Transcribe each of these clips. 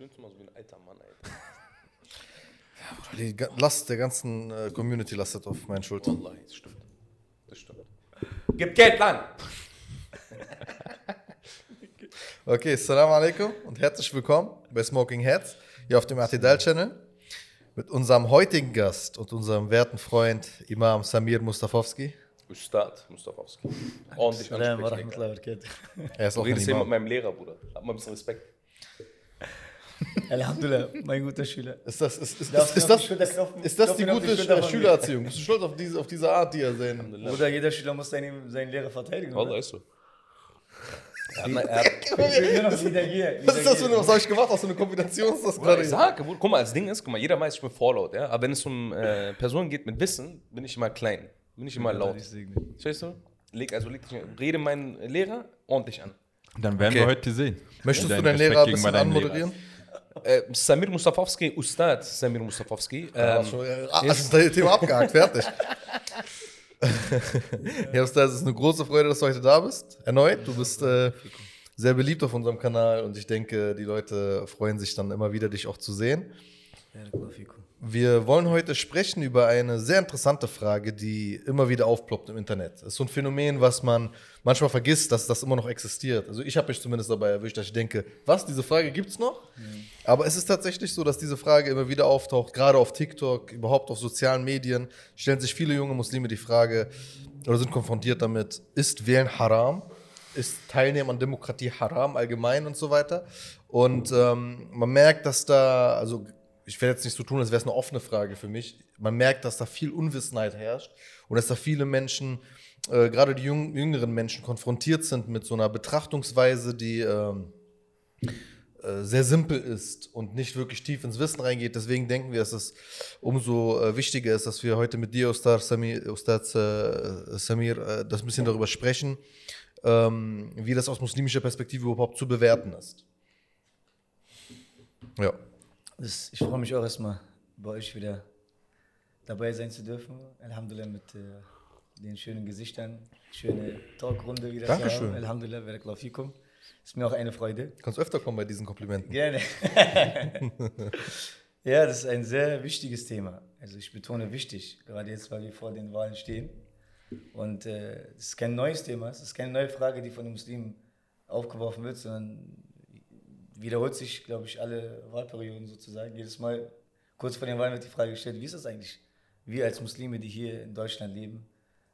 stöhnst immer so wie ein alter Mann, Alter. Die ga- Last der ganzen äh, Community lastet auf meinen Schultern. Wallahi, das stimmt. Das stimmt. Gib Geld lang! Okay, Assalamu alaikum und herzlich willkommen bei Smoking Heads hier auf dem Atidal Channel mit unserem heutigen Gast und unserem werten Freund Imam Samir Mustafowski. Ustad Mustafowski. Ordentlich Salam wa ansprechen. rahmatullahi wa barakatuh. Er ist Du auch ein redest hier mit Imam. meinem Lehrer, Bruder. Hab mal ein bisschen Respekt. Alhamdulillah, mein guter Schüler. Ist das, ist, ist, ist, ist, das, die klopfen? ist das die die gute mir. Schülererziehung? Bist du stolz auf diese, auf diese Art, die er sehen? Oder jeder Schüler muss seinen, seinen Lehrer verteidigen. Wallah, ist so. Was ist das für eine, was habe ich gemacht? Aus so einer Kombination ist das Bruder, gerade. ich sage, Bruder, guck mal, das Ding ist, guck mal, jeder weiß, ich bin Fallout, ja? Aber wenn es um äh, Personen geht mit Wissen, bin ich immer klein. Bin ich immer laut. Verstehst du? Leg, also leg dich, rede meinen Lehrer ordentlich an. Dann werden Okay. wir heute sehen. Möchtest du Deinen Lehrer ein bisschen deinem Lehrer. Samir Mustafowski, Ustad Samir Mustafowski. Ja, Ähm, schon, äh, ah, das Thema abgehakt, fertig. ja, Ustaz, es ist eine große Freude, dass du heute da bist. Erneut, du bist äh, sehr beliebt auf unserem Kanal und ich denke, die Leute freuen sich dann immer wieder, dich auch zu sehen. Wir wollen heute sprechen über eine sehr interessante Frage, die immer wieder aufploppt im Internet. Es ist so ein Phänomen, was man manchmal vergisst, dass das immer noch existiert. Also ich habe mich zumindest dabei erwischt, dass ich denke, was, diese Frage gibt es noch? Aber es ist tatsächlich so, dass diese Frage immer wieder auftaucht, gerade auf TikTok, überhaupt auf sozialen Medien, stellen sich viele junge Muslime die Frage oder sind konfrontiert damit, ist Wählen haram? Ist Teilnehmen an Demokratie haram allgemein und so weiter? Und ähm, man merkt, dass da, also ich werde jetzt nicht so tun, als wäre es eine offene Frage für mich. Man merkt, dass da viel Unwissenheit herrscht und dass da viele Menschen, äh, gerade die jüng jüngeren Menschen, konfrontiert sind mit so einer Betrachtungsweise, die ähm, äh, sehr simpel ist und nicht wirklich tief ins Wissen reingeht. Deswegen denken wir, dass es umso äh, wichtiger ist, dass wir heute mit dir, Ustad Samir, Ustad, äh, Samir äh, das ein bisschen darüber sprechen, ähm, wie das aus muslimischer Perspektive überhaupt zu bewerten ist. Ja. Das, ich freue mich auch erstmal, bei euch wieder dabei sein zu dürfen. Alhamdulillah mit äh, den schönen Gesichtern, schöne Talkrunde wieder Dankeschön. zu haben. Alhamdulillah, barakallahu. Ist mir auch eine Freude. Kannst öfter kommen bei diesen Komplimenten. Gerne. ja, das ist ein sehr wichtiges Thema. Also ich betone wichtig, gerade jetzt, weil wir vor den Wahlen stehen. Und äh, es ist kein neues Thema, es ist keine neue Frage, die von den Muslimen aufgeworfen wird, sondern wiederholt sich, glaube ich, alle Wahlperioden sozusagen. Jedes Mal kurz vor den Wahlen wird die Frage gestellt, wie ist das eigentlich? Wir als Muslime, die hier in Deutschland leben,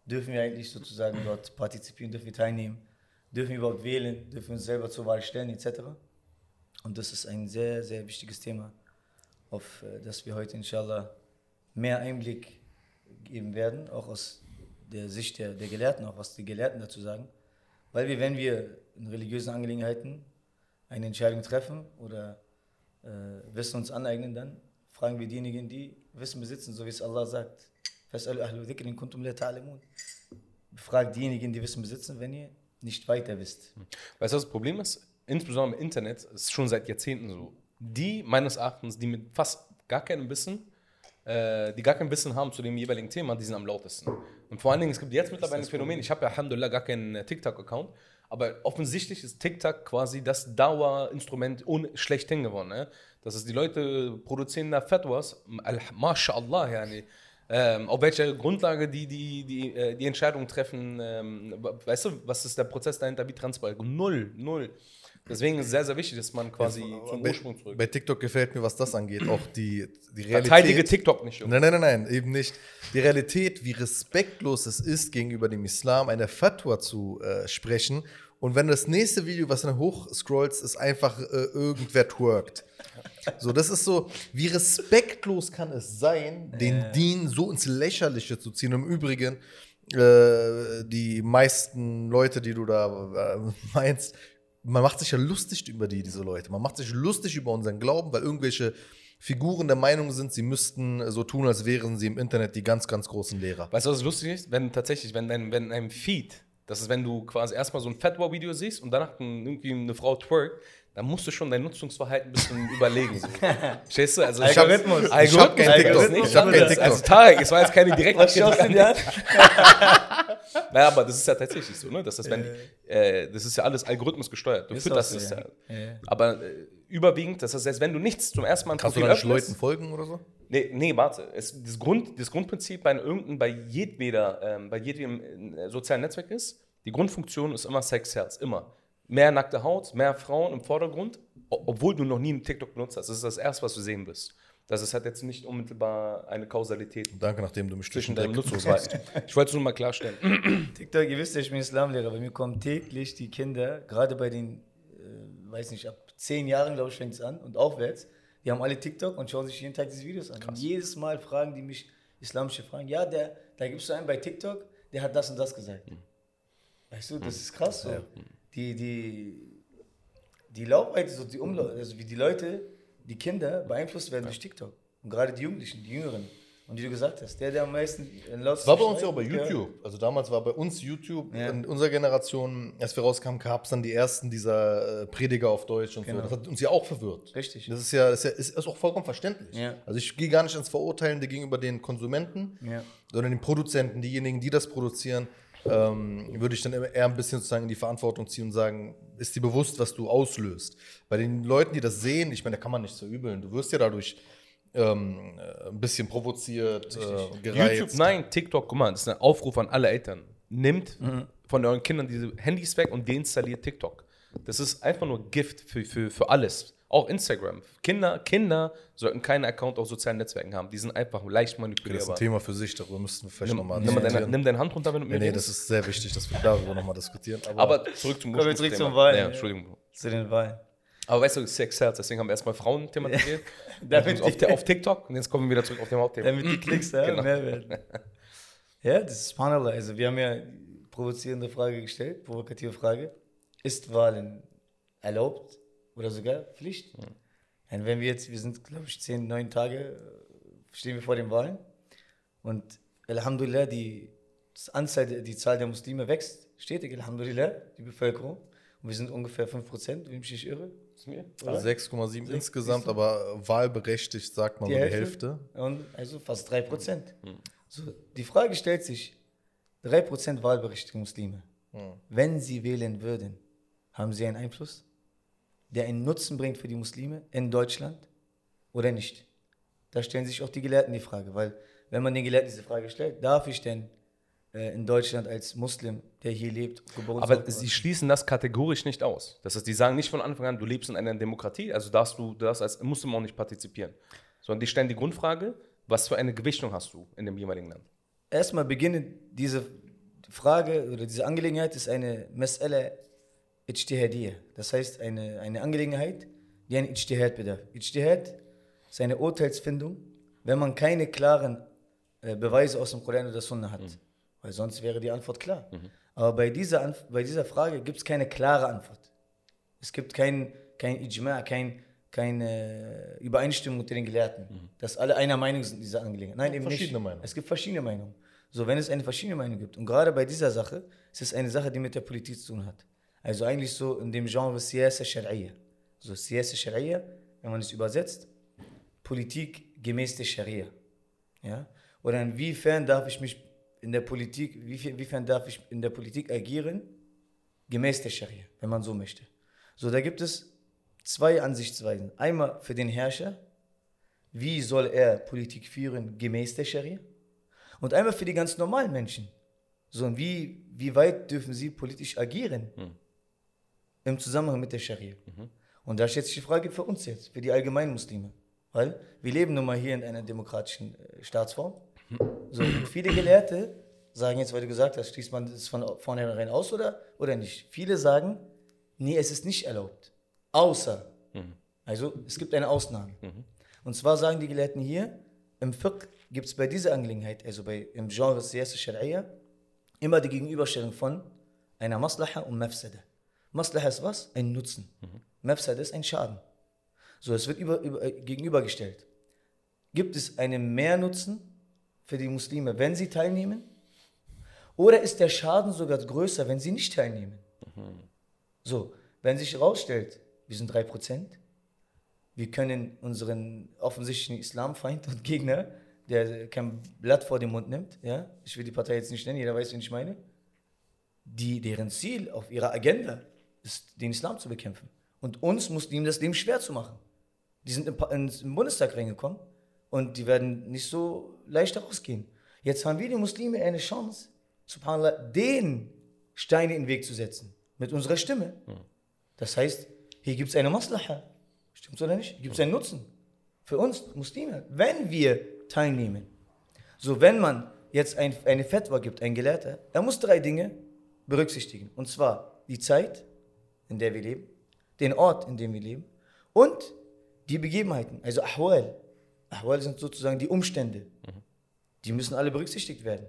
dürfen wir eigentlich sozusagen dort partizipieren, dürfen wir teilnehmen, dürfen wir überhaupt wählen, dürfen wir uns selber zur Wahl stellen, etc. Und das ist ein sehr, sehr wichtiges Thema, auf äh, das wir heute inshallah mehr Einblick geben werden, auch aus der Sicht der, der Gelehrten, auch was die Gelehrten dazu sagen. Weil wir, wenn wir in religiösen Angelegenheiten eine Entscheidung treffen oder äh, Wissen uns aneignen, dann fragen wir diejenigen, die Wissen besitzen, so wie es Allah sagt. Fragt diejenigen, die Wissen besitzen, wenn ihr nicht weiter wisst. Weißt du, was das Problem ist? Insbesondere im Internet, es ist schon seit Jahrzehnten so. Die, meines Erachtens, die mit fast gar keinem Wissen, äh, die gar kein Wissen haben zu dem jeweiligen Thema, die sind am lautesten. Und vor allen Dingen, es gibt jetzt mittlerweile ein Phänomen, ich habe ja Alhamdulillah gar keinen äh, TikTok-Account, aber offensichtlich ist TikTok quasi das Dauerinstrument schlechthin geworden. Ne? Das ist, die Leute produzieren da Fatwas, al- MashaAllah, yani. Ähm, auf welcher Grundlage die die, die, äh, die Entscheidung treffen, ähm, weißt du, was ist der Prozess dahinter, wie transparent? Null, null. Deswegen ist es sehr, sehr wichtig, dass man quasi zum bei, Ursprung zurück. bei TikTok gefällt mir, was das angeht, auch die, die Realität. Verteidige TikTok nicht, Junge. Nein, nein, nein, nein, eben nicht. Die Realität, wie respektlos es ist, gegenüber dem Islam eine Fatwa zu äh, sprechen. Und wenn das nächste Video, was dann hochscrollst, ist einfach äh, irgendwer twerkt. So, das ist so, wie respektlos kann es sein, den Dien so ins Lächerliche zu ziehen. Im Übrigen, äh, die meisten Leute, die du da äh, meinst, man macht sich ja lustig über die, diese Leute. Man macht sich lustig über unseren Glauben, weil irgendwelche Figuren der Meinung sind, sie müssten so tun, als wären sie im Internet die ganz, ganz großen Lehrer. Weißt du, was lustig ist? Wenn tatsächlich, wenn dein, wenn einem Feed, das ist, wenn du quasi erstmal so ein Fatwa-Video siehst und danach irgendwie eine Frau twerkt, dann musst du schon dein Nutzungsverhalten ein bisschen überlegen. So. Verstehst du? Also ich hab- Algorithmus. Ich hab Algorithmus. kein TikTok. Algorithmus. Ich hab kein Das- TikTok. Also Tarek, es war jetzt keine direkte Was schaust du dir an? Naja, aber das ist ja tatsächlich so, ne? Das ist, wenn, äh, das ist ja alles Algorithmus gesteuert. Du Ist fütterst es ja. ja. Aber äh, überwiegend, das heißt, selbst wenn du nichts zum ersten Mal Kannst du Profil da nicht öffnest- Leuten folgen oder so? Nee, nee, warte. Es, das, Grund, das Grundprinzip bei irgendeinem, bei jedweder, ähm, bei jedem äh, sozialen Netzwerk ist, die Grundfunktion ist immer Sexherz, immer. Mehr nackte Haut, mehr Frauen im Vordergrund, obwohl du noch nie einen TikTok benutzt hast. Das ist das Erste, was du sehen wirst. Das ist, hat jetzt nicht unmittelbar eine Kausalität Danke, nachdem du mich zwischen deinem Dreck Nutzungsweis. Ich wollte es nur mal klarstellen. TikTok, ihr wisst ja, ich bin Islamlehrer, bei mir kommen täglich die Kinder, gerade bei den, äh, weiß nicht, ab zehn Jahren, glaube ich, fängt es an und aufwärts, die haben alle TikTok und schauen sich jeden Tag diese Videos an. Und jedes Mal fragen die mich islamische Fragen. Ja, der, da gibst du einen bei TikTok, der hat das und das gesagt. Weißt du, das ist krass so. Die, die, die Laufweite, so die Umlauf, also wie die Leute, die Kinder beeinflusst werden durch TikTok. Und gerade die Jugendlichen, die Jüngeren. Und wie du gesagt hast, der, der am meisten äh, laut Das war bei uns ja auch bei YouTube. Also damals war bei uns YouTube, Ja. in unserer Generation, als wir rauskamen, gab es dann die ersten dieser äh, Prediger auf Deutsch und Genau. so. Das hat uns ja auch verwirrt. Richtig. Das ist ja, das ist, ja, ist, auch vollkommen verständlich. Ja. Also ich gehe gar nicht ins Verurteilende gegenüber den Konsumenten, Ja. sondern den Produzenten, diejenigen, die das produzieren, ähm, würde ich dann eher ein bisschen sozusagen in die Verantwortung ziehen und sagen, ist dir bewusst, was du auslöst. Bei den Leuten, die das sehen, ich meine, da kann man nicht so übeln. Du wirst ja dadurch ähm, äh, ein bisschen provoziert, äh, gereizt. YouTube, nein, TikTok, guck mal, das ist ein Aufruf an alle Eltern. Nimmt von euren Kindern diese Handys weg und deinstalliert TikTok. Das ist einfach nur Gift für, für, für alles. Auch Instagram. Kinder, Kinder sollten keinen Account auf sozialen Netzwerken haben. Die sind einfach leicht Das ist manipulierbar. ein Thema für sich, darüber müssten wir vielleicht nochmal nimm, mal deine, diskutieren. nimm deine Hand runter, wenn du Nee, mir nee, redest. das ist sehr wichtig, dass wir darüber nochmal diskutieren. Aber, Aber zurück zum wir zurück Ursprungsthema. zum Wahlen. Ja, Entschuldigung. Zu den Wahlen. Aber weißt du, Sex Herz, deswegen haben wir erstmal Frauen thematisiert. Damit auf, auf TikTok und jetzt kommen wir wieder zurück auf dem Hauptthema. Damit die Klicks da Genau. mehr werden. Ja, das ist Subhanallah. Also wir haben ja provozierende Frage gestellt, provokative Frage. Ist Wahlen erlaubt oder sogar Pflicht? Und wenn wir jetzt, wir sind glaube ich zehn, neun Tage, äh, stehen wir vor den Wahlen und Alhamdulillah, die Anzahl, die Zahl der Muslime wächst stetig, Alhamdulillah, die Bevölkerung. Und wir sind ungefähr 5%, wenn ich mich nicht irre. Ist mir? oder? 6,7 insgesamt, aber wahlberechtigt sagt man Die so die Hälfte? Hälfte. Und also fast 3%. So, die Frage stellt sich, 3% wahlberechtigte Muslime, wenn sie wählen würden, haben sie einen Einfluss, der einen Nutzen bringt für die Muslime in Deutschland oder nicht? Da stellen sich auch die Gelehrten die Frage, weil wenn man den Gelehrten diese Frage stellt, darf ich denn in Deutschland als Muslim, der hier lebt, geboren Aber sie schließen das kategorisch nicht aus. Das heißt, die sagen nicht von Anfang an, du lebst in einer Demokratie, also darfst du darfst als Muslim auch nicht partizipieren. Sondern die stellen die Grundfrage, was für eine Gewichtung hast du in dem jeweiligen Land? erstmal beginnen diese Frage oder diese Angelegenheit ist eine Mas'ala Ijtihadiyya. Das heißt eine, eine Angelegenheit, die ein Ijtihad bedarf. Ijtihad ist eine Urteilsfindung, wenn man keine klaren äh, Beweise aus dem Koran oder Sunna hat. Weil sonst wäre die Antwort klar. Aber bei dieser, Anf bei dieser Frage gibt es keine klare Antwort. Es gibt kein, kein Ijma, kein, keine Übereinstimmung unter den Gelehrten, dass alle einer Meinung sind in dieser Angelegenheit. Nein, eben verschiedene nicht. Meinungen. Es gibt verschiedene Meinungen. So, wenn es eine verschiedene Meinung gibt, und gerade bei dieser Sache, ist es eine Sache, die mit der Politik zu tun hat. Also eigentlich so in dem Genre Siyasa Shar'iyya. So Siyasa Shar'iyya, wenn man es übersetzt, Politik gemäß der Scharia. Ja? Oder inwiefern darf ich mich in der Politik, wie- inwiefern darf ich in der Politik agieren, gemäß der Scharia, wenn man so möchte. So, da gibt es zwei Ansichtsweisen. Einmal für den Herrscher, wie soll er Politik führen gemäß der Scharia? Und einmal für die ganz normalen Menschen. So, und wie, wie weit dürfen sie politisch agieren im Zusammenhang mit der Scharia? Und da stellt sich die Frage für uns jetzt, für die allgemeinen Muslime. Weil wir leben nun mal hier in einer demokratischen äh, Staatsform. So, viele Gelehrte sagen jetzt, weil du gesagt hast, schließt man das von vornherein aus oder, oder nicht? Viele sagen, nee, es ist nicht erlaubt. Außer, also es gibt eine Ausnahme. Und zwar sagen die Gelehrten hier, im Fiqh gibt es bei dieser Angelegenheit, also bei, im Genre Siyasa Shar'iyya, immer die Gegenüberstellung von einer Maslaha und Mafsada. Maslaha ist was? Ein Nutzen. Mafsada ist ein Schaden. So, es wird über, über, äh, gegenübergestellt. Gibt es einen Mehrnutzen für die Muslime, wenn sie teilnehmen? Oder ist der Schaden sogar größer, wenn sie nicht teilnehmen? So, wenn sich herausstellt, wir sind 3%, wir können unseren offensichtlichen Islamfeind und Gegner, der kein Blatt vor den Mund nimmt, ja, ich will die Partei jetzt nicht nennen, jeder weiß, wen ich meine, die, deren Ziel auf ihrer Agenda ist, den Islam zu bekämpfen. und uns Muslimen das Leben schwer zu machen. Die sind im, im Bundestag reingekommen und die werden nicht so leicht rausgehen. Jetzt haben wir die Muslime eine Chance, subhanallah, den Steine in den Weg zu setzen. Mit unserer Stimme. Das heißt, hier gibt es eine Maslaha. Stimmt's oder nicht? Hier gibt es einen Nutzen. Für uns Muslime, wenn wir teilnehmen. So, wenn man jetzt ein, eine Fatwa gibt, ein Gelehrter, er muss drei Dinge berücksichtigen. Und zwar die Zeit, in der wir leben, den Ort, in dem wir leben und die Begebenheiten, also Ahwal. Ahwal sind sozusagen die Umstände. Die müssen alle berücksichtigt werden.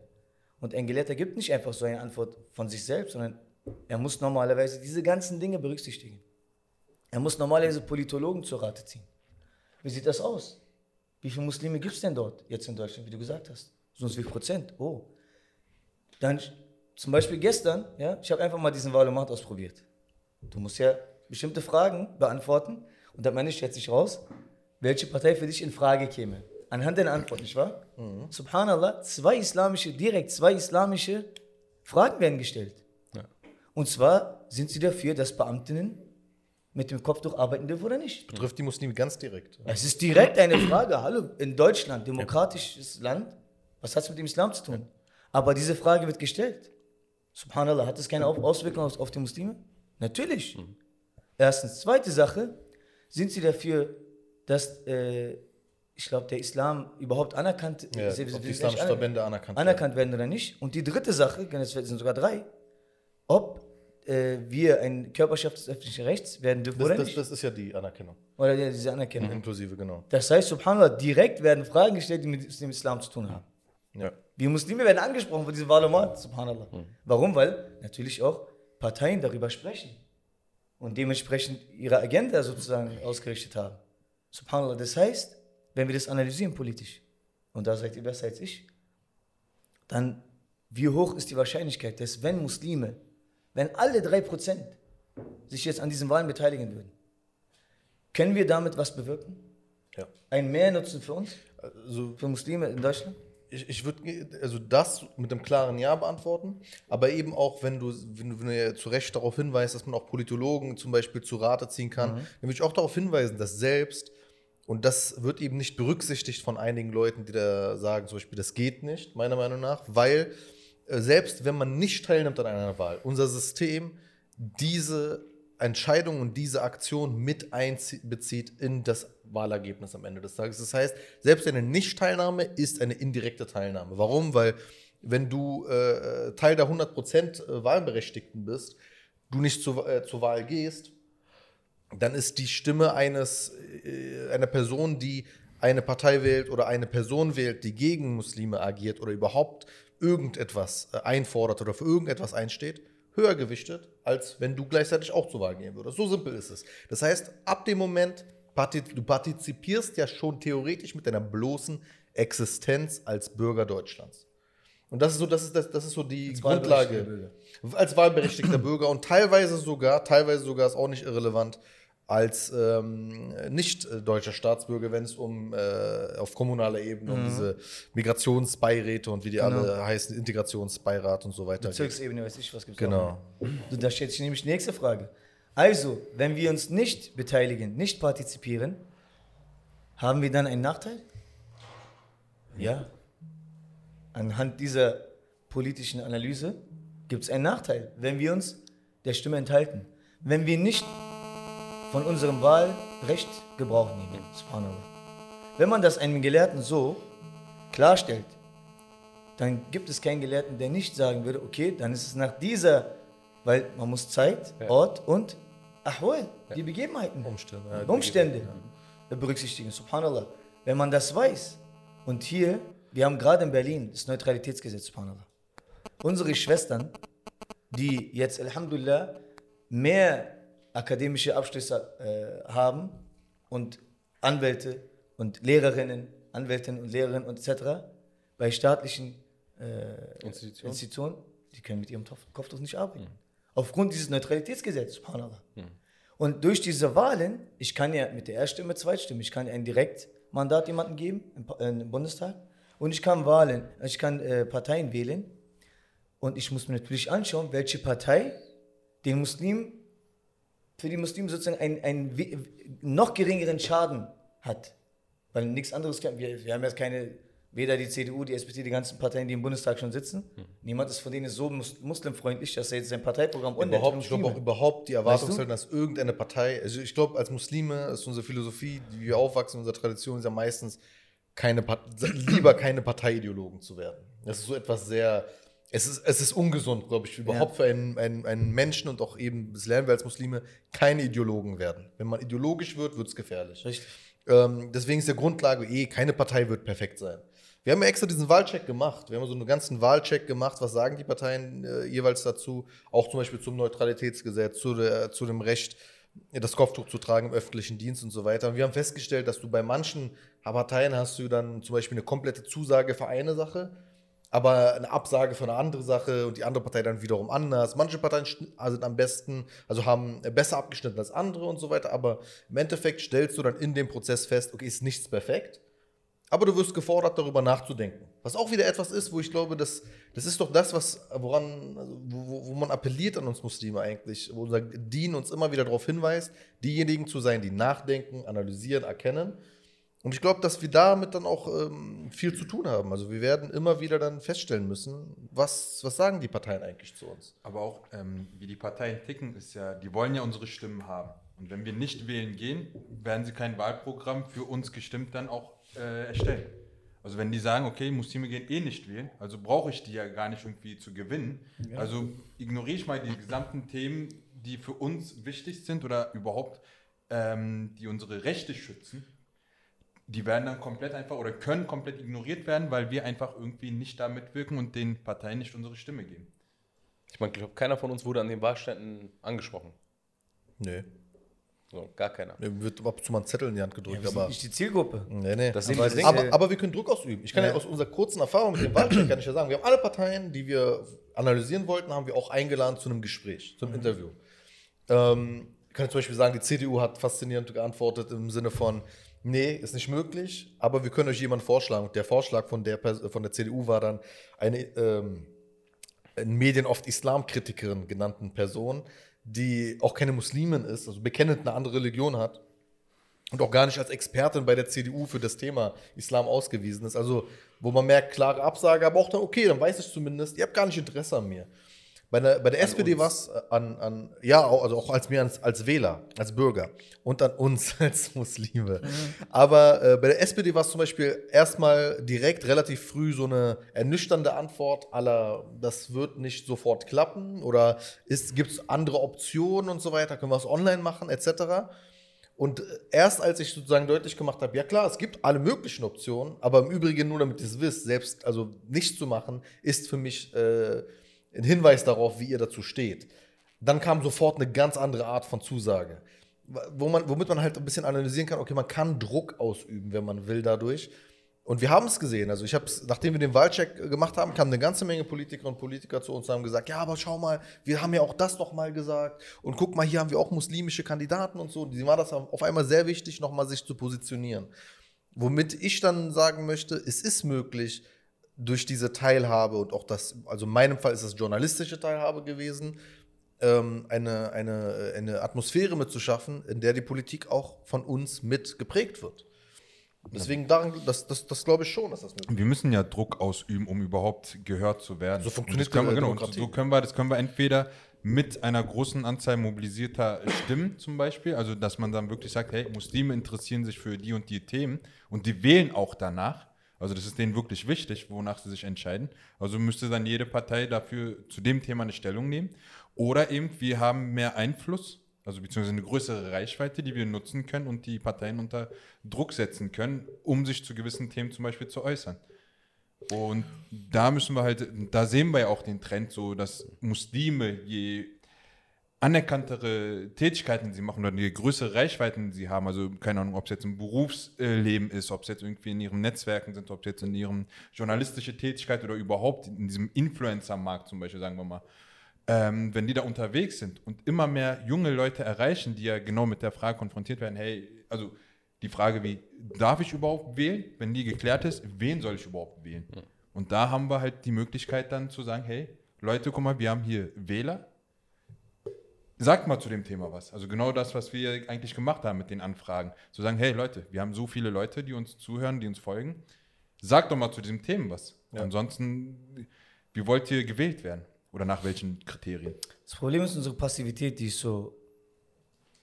Und ein Gelehrter gibt nicht einfach so eine Antwort von sich selbst, sondern er muss normalerweise diese ganzen Dinge berücksichtigen. Er muss normalerweise Politologen zur Rate ziehen. Wie sieht das aus? Wie viele Muslime gibt es denn dort, jetzt in Deutschland, wie du gesagt hast? So und so viel Prozent. Oh. Dann zum Beispiel gestern, ja, ich habe einfach mal diesen Wahlomat ausprobiert. Du musst ja bestimmte Fragen beantworten und am Ende stellt sich raus, welche Partei für dich in Frage käme. Anhand deiner Antwort, nicht wahr? Subhanallah, zwei islamische, direkt zwei islamische Fragen werden gestellt. Ja. Und zwar sind sie dafür, dass Beamtinnen mit dem Kopftuch arbeiten dürfen oder nicht. Betrifft die Muslime ganz direkt. Es ist direkt eine Frage. Hallo, in Deutschland, demokratisches Land, was hat es mit dem Islam zu tun? Aber diese Frage wird gestellt. Subhanallah, hat das keine Au- Auswirkung auf, auf die Muslime? Natürlich. Erstens. Zweite Sache, sind sie dafür, dass, äh, ich glaube, der Islam überhaupt anerkannt, Ja, sie- ob die islamischen aner- Verbände anerkannt anerkannt werden oder nicht? Und die dritte Sache, es sind sogar drei, ob äh, wir eine Körperschaft des öffentlichen Rechts werden dürfen Das, oder das, nicht. das ist ja die Anerkennung. Oder ja, diese Anerkennung. Inklusive, genau. Das heißt, subhanallah, direkt werden Fragen gestellt, die mit dem Islam zu tun haben. Ja. Wir Muslime werden angesprochen von diesem Wahlomat, subhanallah. Warum? Weil natürlich auch Parteien darüber sprechen und dementsprechend ihre Agenda sozusagen ausgerichtet haben. Subhanallah, das heißt, wenn wir das analysieren politisch, und da seid ihr besser als ich, dann wie hoch ist die Wahrscheinlichkeit, dass wenn Muslime, wenn alle 3% sich jetzt an diesen Wahlen beteiligen würden, können wir damit was bewirken? ja. Ein Mehrnutzen für uns, Also, für Muslime in Deutschland? ich, ich würde also das mit einem klaren Ja beantworten, aber eben auch, wenn du, wenn du, wenn du ja zu Recht darauf hinweist, dass man auch Politologen zum Beispiel zu Rate ziehen kann, dann würde ich auch darauf hinweisen, dass selbst, und das wird eben nicht berücksichtigt von einigen Leuten, die da sagen, zum Beispiel, das geht nicht, meiner Meinung nach, weil äh, selbst wenn man nicht teilnimmt an einer Wahl, unser System diese Entscheidung und diese Aktion mit einbezieht in das Wahlergebnis am Ende des Tages. Das heißt, selbst eine Nicht-Teilnahme ist eine indirekte Teilnahme. Warum? Weil wenn du äh, Teil der 100% Wahlberechtigten bist, du nicht zu, äh, zur Wahl gehst, dann ist die Stimme eines, äh, einer Person, die eine Partei wählt oder eine Person wählt, die gegen Muslime agiert oder überhaupt irgendetwas äh, einfordert oder für irgendetwas einsteht, höher gewichtet, als wenn du gleichzeitig auch zur Wahl gehen würdest. So simpel ist es. Das heißt, ab dem Moment, du partizipierst ja schon theoretisch mit deiner bloßen Existenz als Bürger Deutschlands. Und das ist so, das ist, das, das ist so die Als Grundlage. Als wahlberechtigter Bürger und teilweise sogar, teilweise sogar ist auch nicht irrelevant, als ähm, nicht äh, deutscher Staatsbürger, wenn es um äh, auf kommunaler Ebene Mhm. um diese Migrationsbeiräte und wie die Genau. alle heißen, Integrationsbeirat und so weiter. Bezirksebene, weiß ich, was gibt Genau. So, da stellt sich nämlich die nächste Frage. Also, wenn wir uns nicht beteiligen, nicht partizipieren, haben wir dann einen Nachteil? Ja. Anhand dieser politischen Analyse gibt es einen Nachteil, wenn wir uns der Stimme enthalten. Wenn wir nicht von unserem Wahlrecht Gebrauch nehmen. Subhanallah. Wenn man das einem Gelehrten so klarstellt, dann gibt es keinen Gelehrten, der nicht sagen würde, okay, dann ist es nach dieser, weil man muss Zeit, Ja. Ort und Ahwal, die Begebenheiten, Umstände, ja, die Umstände berücksichtigen. Subhanallah. Wenn man das weiß und hier, wir haben gerade in Berlin das Neutralitätsgesetz, Subhanallah. Unsere Schwestern, die jetzt Alhamdulillah mehr akademische Abschlüsse äh, haben und Anwälte und Lehrerinnen, Anwältinnen und Lehrerinnen und etc. bei staatlichen äh, Institutionen. Institutionen, die können mit ihrem Kopftuch nicht arbeiten. Aufgrund dieses Neutralitätsgesetzes, subhanallah. Und durch diese Wahlen, ich kann ja mit der Erststimme, Zweitstimme, ich kann ein Direktmandat jemandem geben im, äh, im Bundestag und ich kann Wahlen, ich kann äh, Parteien wählen und ich muss mir natürlich anschauen, welche Partei den Muslimen für die Muslime sozusagen einen, einen noch geringeren Schaden hat. Weil nichts anderes kann. Wir, wir haben jetzt keine, weder die CDU, die SPD, die ganzen Parteien, die im Bundestag schon sitzen. Niemand ist von denen so mus muslimfreundlich, dass er jetzt sein Parteiprogramm und Überhaupt, ich glaube auch überhaupt die Erwartungshaltung, Weißt dass irgendeine Partei, also ich glaube, als Muslime ist unsere Philosophie, die wir aufwachsen, unsere Tradition ist ja meistens, keine Part lieber keine Parteiideologen zu werden. Das ist so etwas sehr, es ist, es ist ungesund, glaube ich, überhaupt für einen, einen, einen Menschen und auch eben, das lernen wir als Muslime, keine Ideologen werden. Wenn man ideologisch wird, wird es gefährlich. Richtig. Ähm, deswegen ist der Grundlage eh, keine Partei wird perfekt sein. Wir haben ja extra diesen Wahlcheck gemacht. Wir haben so einen ganzen Wahlcheck gemacht. Was sagen die Parteien äh, jeweils dazu? Auch zum Beispiel zum Neutralitätsgesetz, zu, der, zu dem Recht, das Kopftuch zu tragen im öffentlichen Dienst und so weiter. Und wir haben festgestellt, dass du bei manchen Parteien hast du dann zum Beispiel eine komplette Zusage für eine Sache, aber eine Absage für eine andere Sache und die andere Partei dann wiederum anders. Manche Parteien schn- sind am besten, also haben besser abgeschnitten als andere und so weiter, aber im Endeffekt stellst du dann in dem Prozess fest, okay, ist nichts perfekt, aber du wirst gefordert, darüber nachzudenken. Was auch wieder etwas ist, wo ich glaube, das, das ist doch das, was, woran, also wo, wo- wo man appelliert an uns Muslime eigentlich, wo unser Dien uns immer wieder darauf hinweist, diejenigen zu sein, die nachdenken, analysieren, erkennen. Und ich glaube, dass wir damit dann auch ähm, viel zu tun haben. Also wir werden immer wieder dann feststellen müssen, was, was sagen die Parteien eigentlich zu uns. Aber auch, ähm, wie die Parteien ticken, ist ja, die wollen ja unsere Stimmen haben. Und wenn wir nicht wählen gehen, werden sie kein Wahlprogramm für uns gestimmt dann auch äh, erstellen. Also wenn die sagen, okay, Muslime gehen eh nicht wählen, also brauche ich die ja gar nicht irgendwie zu gewinnen. Also ignoriere ich mal die gesamten Themen, die für uns wichtig sind oder überhaupt, ähm, die unsere Rechte schützen. Die werden dann komplett einfach oder können komplett ignoriert werden, weil wir einfach irgendwie nicht da mitwirken und den Parteien nicht unsere Stimme geben. Ich meine, ich glaube, keiner von uns wurde an den Wahlständen angesprochen. Nö. So, gar keiner. Mir wird ab und zu mal ein Zettel in die Hand gedrückt, wir sind aber. nicht die Zielgruppe. Nee, nee. Das Aber das aber, aber wir können Druck ausüben. Ich kann ja. Ja. aus unserer kurzen Erfahrung mit dem Wahlcheck kann ich ja sagen, wir haben alle Parteien, die wir analysieren wollten, haben wir auch eingeladen zu einem Gespräch, zum Interview. Ähm, ich kann zum Beispiel sagen, die CDU hat faszinierend geantwortet im Sinne von, nee, ist nicht möglich, aber wir können euch jemanden vorschlagen. Der Vorschlag von der, von der CDU war dann eine ähm, in Medien oft Islamkritikerin genannten Person, die auch keine Muslimin ist, also bekennend eine andere Religion hat und auch gar nicht als Expertin bei der CDU für das Thema Islam ausgewiesen ist. Also, wo man merkt, klare Absage, aber auch dann, okay, dann weiß ich zumindest, ihr habt gar nicht Interesse an mir. Bei der, bei der SPD war es an, an, ja, auch- also auch als mir als, als Wähler, als Bürger und an uns als Muslime. Aber äh, bei der SPD war es zum Beispiel erstmal direkt relativ früh so eine ernüchternde Antwort aller, das wird nicht sofort klappen oder gibt es andere Optionen und so weiter, können wir es online machen, etc. Und erst als ich sozusagen deutlich gemacht habe, ja klar, es gibt alle möglichen Optionen, aber im Übrigen nur damit ihr es wisst, selbst also nicht zu machen, ist für mich äh, ein Hinweis darauf, wie ihr dazu steht. Dann kam sofort eine ganz andere Art von Zusage, wo man, womit man halt ein bisschen analysieren kann, okay, man kann Druck ausüben, wenn man will dadurch. Und wir haben es gesehen. Also ich habe nachdem wir den Wahlcheck äh, gemacht haben, kamen eine ganze Menge Politikerinnen und Politiker zu uns und haben gesagt, ja, aber schau mal, wir haben ja auch das noch mal gesagt. Und guck mal, hier haben wir auch muslimische Kandidaten und so. Die war das auf einmal sehr wichtig, nochmal sich zu positionieren. Womit ich dann sagen möchte, es ist möglich, durch diese Teilhabe und auch das, also in meinem Fall ist es journalistische Teilhabe gewesen, ähm, eine, eine, eine Atmosphäre mitzuschaffen, in der die Politik auch von uns mit geprägt wird. Deswegen, daran, das, das, das glaube ich schon, dass das möglich ist. Wir müssen ja Druck ausüben, um überhaupt gehört zu werden. So funktioniert Und das können wir, genau, so können wir, das können wir entweder mit einer großen Anzahl mobilisierter Stimmen zum Beispiel, also dass man dann wirklich sagt, hey, Muslime interessieren sich für die und die Themen und die wählen auch danach. Also das ist denen wirklich wichtig, wonach sie sich entscheiden. Also müsste dann jede Partei dafür zu dem Thema eine Stellung nehmen. Oder eben, wir haben mehr Einfluss, also beziehungsweise eine größere Reichweite, die wir nutzen können und die Parteien unter Druck setzen können, um sich zu gewissen Themen zum Beispiel zu äußern. Und da müssen wir halt, da sehen wir ja auch den Trend so, dass Muslime, je anerkanntere Tätigkeiten sie machen oder je größere Reichweiten sie haben, also keine Ahnung, ob es jetzt im Berufsleben ist, ob es jetzt irgendwie in ihren Netzwerken sind, ob es jetzt in ihrem journalistische Tätigkeit oder überhaupt in diesem Influencer-Markt zum Beispiel, sagen wir mal, ähm, wenn die da unterwegs sind und immer mehr junge Leute erreichen, die ja genau mit der Frage konfrontiert werden, hey, also die Frage wie, darf ich überhaupt wählen? Wenn die geklärt ist, wen soll ich überhaupt wählen? Und da haben wir halt die Möglichkeit dann zu sagen, hey, Leute, guck mal, wir haben hier Wähler, sagt mal zu dem Thema was. Also genau das, was wir eigentlich gemacht haben mit den Anfragen. Zu sagen, hey Leute, wir haben so viele Leute, die uns zuhören, die uns folgen. Sagt doch mal zu diesem Thema was. Ansonsten, wie wollt ihr gewählt werden? Oder nach welchen Kriterien? Das Problem ist unsere Passivität, die ich so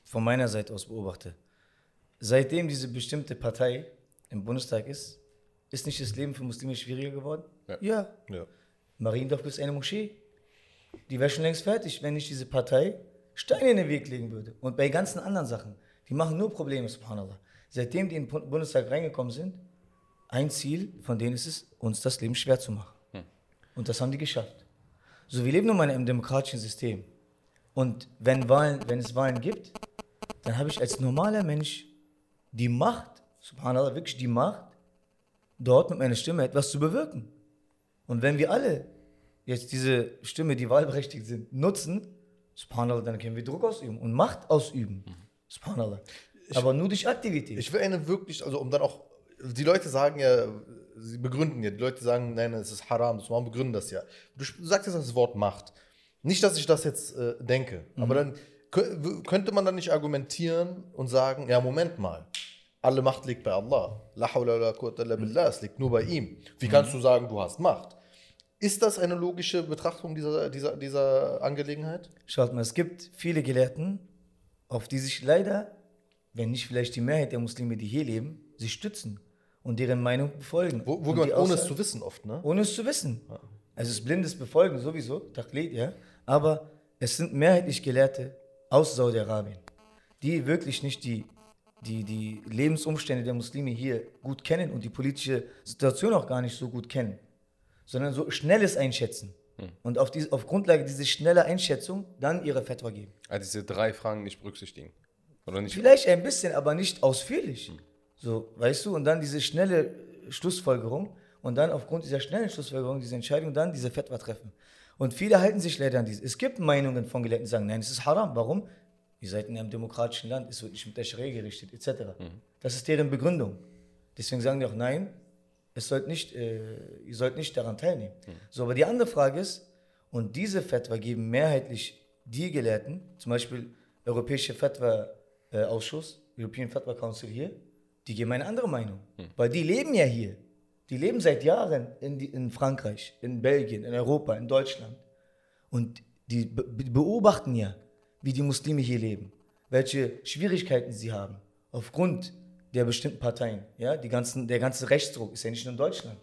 von meiner Seite aus beobachte. Seitdem diese bestimmte Partei im Bundestag ist, ist nicht das Leben für Muslime schwieriger geworden? Ja. Ja. Mariendorf ist eine Moschee. Die wäre schon längst fertig, wenn nicht diese Partei Steine in den Weg legen würde. Und bei ganzen anderen Sachen. Die machen nur Probleme, subhanallah. Seitdem die in den Bundestag reingekommen sind, ein Ziel von denen ist es, uns das Leben schwer zu machen. Und das haben die geschafft. So, wir leben nun mal in einem demokratischen System. Und wenn, Wahlen, wenn es Wahlen gibt, dann habe ich als normaler Mensch die Macht, subhanallah, wirklich die Macht, dort mit meiner Stimme etwas zu bewirken. Und wenn wir alle jetzt diese Stimme, die wahlberechtigt sind, nutzen, subhanallah, dann können wir Druck ausüben und Macht ausüben. Subhanallah. Aber nur durch Aktivität. Ich will eine wirklich, also um dann auch, die Leute sagen ja, sie begründen ja, die Leute sagen, nein, es ist haram, das warum begründen das ja. Du sagst jetzt das Wort Macht. Nicht, dass ich das jetzt äh, denke, aber dann könnte man dann nicht argumentieren und sagen, ja, Moment mal, alle Macht liegt bei Allah. La hawla la quwwata illa billah, es liegt nur bei ihm. Wie kannst du sagen, du hast Macht? Ist das eine logische Betrachtung dieser, dieser, dieser Angelegenheit? Schaut mal, es gibt viele Gelehrten, auf die sich leider, wenn nicht vielleicht die Mehrheit der Muslime, die hier leben, sich stützen und deren Meinung befolgen. Wo, wo man, ohne es zu wissen oft, ne? Ohne es zu wissen. Also es ist blindes Befolgen sowieso, Taqlid, ja. Aber es sind mehrheitlich Gelehrte aus Saudi-Arabien, die wirklich nicht die, die, die Lebensumstände der Muslime hier gut kennen und die politische Situation auch gar nicht so gut kennen, sondern so schnelles Einschätzen. Und auf, diese, auf Grundlage dieser schnellen Einschätzung dann ihre Fatwa geben. Also diese drei Fragen nicht berücksichtigen. Oder nicht? Vielleicht ein bisschen, aber nicht ausführlich. So, weißt du, und dann diese schnelle Schlussfolgerung und dann aufgrund dieser schnellen Schlussfolgerung, diese Entscheidung, dann diese Fatwa treffen. Und viele halten sich leider an diese. Es gibt Meinungen von Gelehrten, die sagen, nein, es ist haram. Warum? Ihr seid in einem demokratischen Land, es wird nicht mit der Scharia gerichtet, etc. Das ist deren Begründung. Deswegen sagen die auch, nein, es sollt nicht, äh, ihr sollt nicht daran teilnehmen. So, aber die andere Frage ist, und diese Fatwa geben mehrheitlich die Gelehrten, zum Beispiel Europäische Fatwa-Ausschuss, European Fatwa Council hier, die geben eine andere Meinung. Weil die leben ja hier. Die leben seit Jahren in, die, in Frankreich, in Belgien, in Europa, in Deutschland. Und die be beobachten ja, wie die Muslime hier leben, welche Schwierigkeiten sie haben, aufgrund der bestimmten Parteien. Ja, die ganzen, der ganze Rechtsdruck ist ja nicht nur in Deutschland,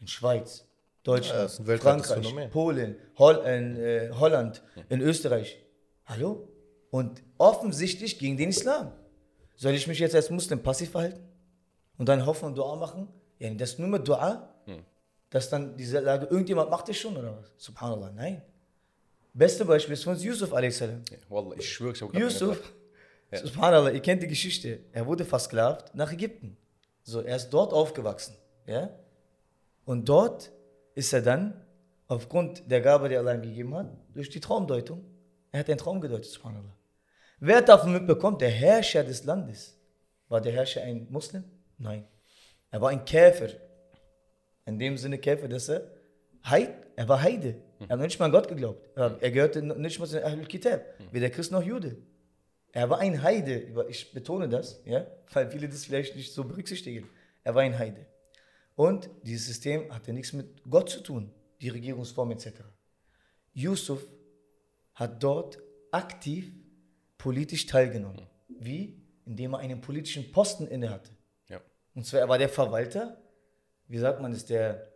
in Schweiz, Ja, Deutschland, das weltweites Frankreich. Polen, Hol in, äh, Holland, in Österreich. Hallo? Und offensichtlich gegen den Islam. Soll ich mich jetzt als Muslim passiv verhalten? Und dann hoffen und Dua machen? Ja, das nur mit Dua, dass dann diese Lage, irgendjemand macht es schon oder was? Subhanallah, nein. Beste Beispiel ist von uns Yusuf a.s. Ja, Wallah, ich schwöre, ich habe gerade Yusuf, Subhanallah, ihr kennt die Geschichte. Er wurde versklavt nach Ägypten. So, er ist dort aufgewachsen. Ja? Und dort ist er dann, aufgrund der Gabe, die Allah ihm gegeben hat, durch die Traumdeutung, er hat den Traum gedeutet, Subhanallah. Wer davon mitbekommt? Der Herrscher des Landes. War der Herrscher ein Muslim? Nein. Er war ein Käfer. In dem Sinne Käfer, dass er Heid, er war Heide. Er hat nicht mal an Gott geglaubt. Er gehörte nicht mal zu Ahlul Kitab, weder Christ noch Jude. Er war ein Heide, ich betone das, ja, weil viele das vielleicht nicht so berücksichtigen. Er war ein Heide. Und dieses System hatte nichts mit Gott zu tun, die Regierungsform etc. Yusuf hat dort aktiv politisch teilgenommen. Wie? Indem er einen politischen Posten innehatte. Ja. Und zwar, er war der Verwalter, wie sagt man das, der